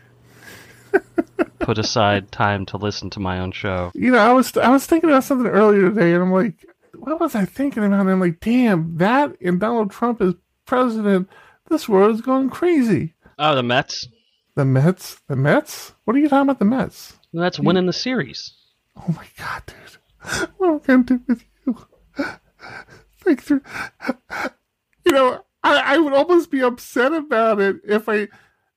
put aside time to listen to my own show. You know, I was I was thinking about something earlier today, and I'm like, what was I thinking about? And I'm like, damn, that and Donald Trump as president, this world is going crazy. Oh, the Mets. The Mets, the Mets. What are you talking about? The Mets? The Mets winning the series. Oh my god, dude, what am I gonna do with you? Think through. You know, I, I would almost be upset about it if I.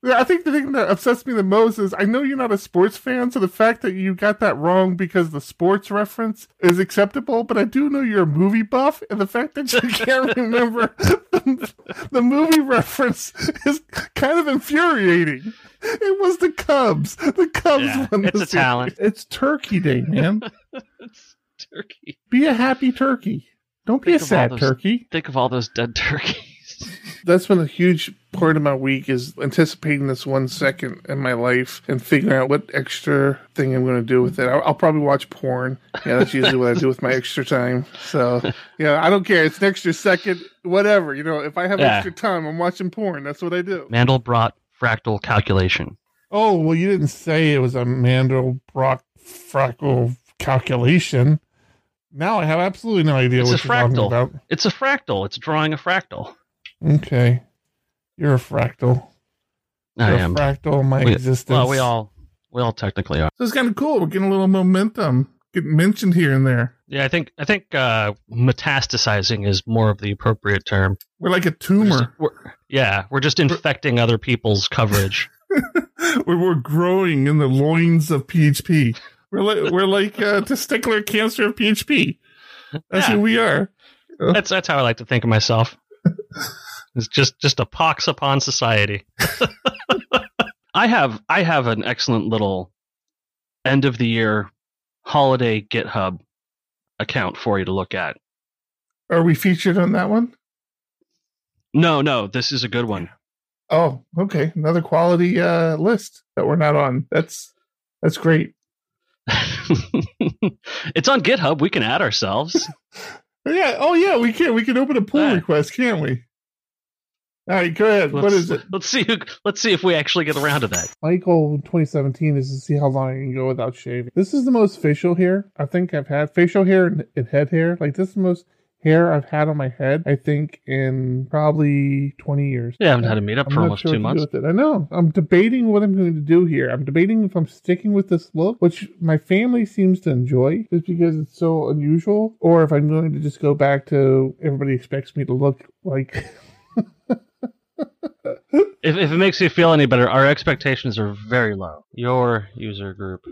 I think the thing that upsets me the most is I know you're not a sports fan, so the fact that you got that wrong because the sports reference is acceptable, but I do know you're a movie buff, and the fact that you [laughs] can't remember the, [laughs] the movie reference is kind of infuriating. It was the Cubs. The Cubs Yeah, won the it's a series. talent. It's Turkey Day, man. [laughs] Turkey. Be a happy turkey. Don't be a sad those- turkey. Think of all those dead turkeys. That's been a huge part of my week is anticipating this one second in my life and figuring out what extra thing I'm going to do with it. I'll, I'll probably watch porn. Yeah, that's usually what I do with my extra time. So, yeah, I don't care. It's an extra second, whatever. You know, if I have Yeah. extra time, I'm watching porn. That's what I do. Mandelbrot fractal calculation. Oh, well, you didn't say it was a Mandelbrot fractal calculation. Now I have absolutely no idea It's what you're talking about. It's a fractal. It's drawing a fractal. Okay. You're a fractal. I You're am. a fractal of my We- existence. Well, we all we all technically are. So it's kind of cool. We're getting a little momentum, getting mentioned here and there. Yeah, I think I think uh, metastasizing is more of the appropriate term. We're like a We're just- tumor. we're- yeah, we're just infecting other people's coverage. [laughs] we're, we're growing in the loins of PHP. We're like we're like uh, testicular cancer of PHP. That's Yeah. who we are. That's that's how I like to think of myself. [laughs] It's just just a pox upon society. [laughs] I have I have an excellent little end of the year holiday GitHub account for you to look at. Are we featured on that one? No, no, this is a good one. Oh, okay. Another quality uh, list that we're not on. That's that's great. [laughs] it's on GitHub. We can add ourselves. [laughs] Yeah. Oh, yeah. We can. We can open a pull Yeah. request, can't we? All right. Go ahead. what Let's- is it? Let's see. Who, let's see if we actually get around to that. My goal 2017 is to see how long I can go without shaving. This is the most facial hair I think I've had. Facial hair and, and head hair. Like this is the most hair I've had on my head. I think in probably 20 years. Yeah, I haven't had a meetup I'm for not almost sure two what to do months. with it. I know. I'm debating what I'm going to do here. I'm debating if I'm sticking with this look, which my family seems to enjoy, just because it's so unusual, or if I'm going to just go back to everybody expects me to look like. [laughs] If, if it makes you feel any better, our expectations are very low. Your user group.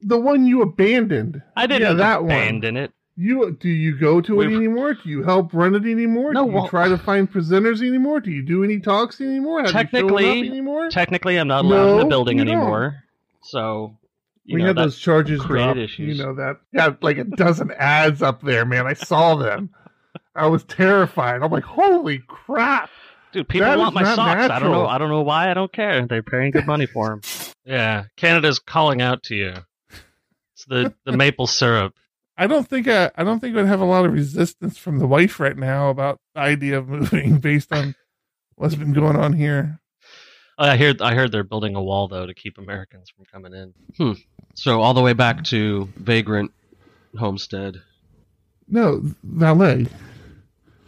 the one you abandoned. I didn't Yeah, that one. abandon it. You do you go to it We've- anymore? Do you help run it anymore? No, do you well- try to find presenters anymore? Do you do any talks anymore? Have you Technically- anymore? Technically, I'm not allowed in the building you don't. anymore. So, you we know, had those charges created issues. You know that? Yeah, like a dozen ads up there, man. I saw them. I was terrified. I'm like, holy crap! Dude, people that want my not socks. I don't know. I don't know why. I don't care. They're paying good money for them. [laughs] yeah, Canada's calling out to you. It's the the [laughs] maple syrup. I don't think I, I don't think I'd have a lot of resistance from the wife right now about the idea of [laughs] moving based on what's been going on here. I heard. I heard they're building a wall though to keep Americans from coming in. Hmm. So all the way back to Vagrant Homestead. No, valet.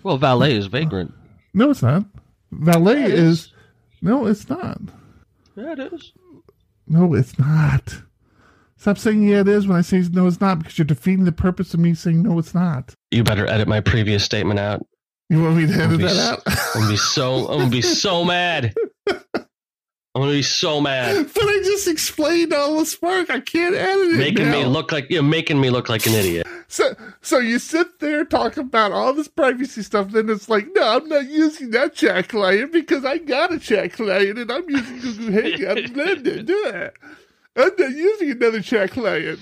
Well, valet is vagrant. No, it's not. Valet Yeah, it is. is. No, it's not. Yeah, it is. No, it's not. Stop saying yeah, it is when I say no, it's not because you're defeating the purpose of me saying no, it's not. You better edit my previous statement out. You want me to edit that out? I'm gonna be so I'm gonna be so [laughs] mad. I'm gonna be so mad. [laughs] but I just explained all the spark. I can't edit it. Making me look like you're making me look like an idiot. So, so you sit there talking about all this privacy stuff, then it's like, no, I'm not using that chat client because I got a chat client and I'm using Google Hangouts. Blah, blah, blah. I'm not using another chat client.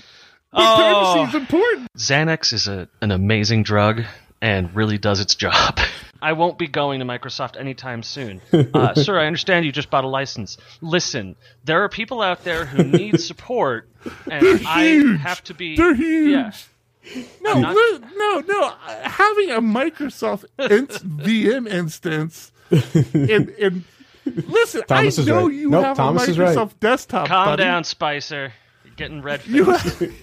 But Oh. privacy is important. Xanax is a, an amazing drug and really does its job. [laughs] I won't be going to Microsoft anytime soon. [laughs] Uh, sir, I understand you just bought a license. Listen, there are people out there who need support, and They're I huge. have to be. They're huge. Yeah. No, I'm not- li- no, no. Having a Microsoft ins- [laughs] VM instance [laughs] and, and listen, Thomas I know right. you Nope, have Thomas a is right. Microsoft desktop. Calm buddy. down, Spicer. You're getting red You faced. have,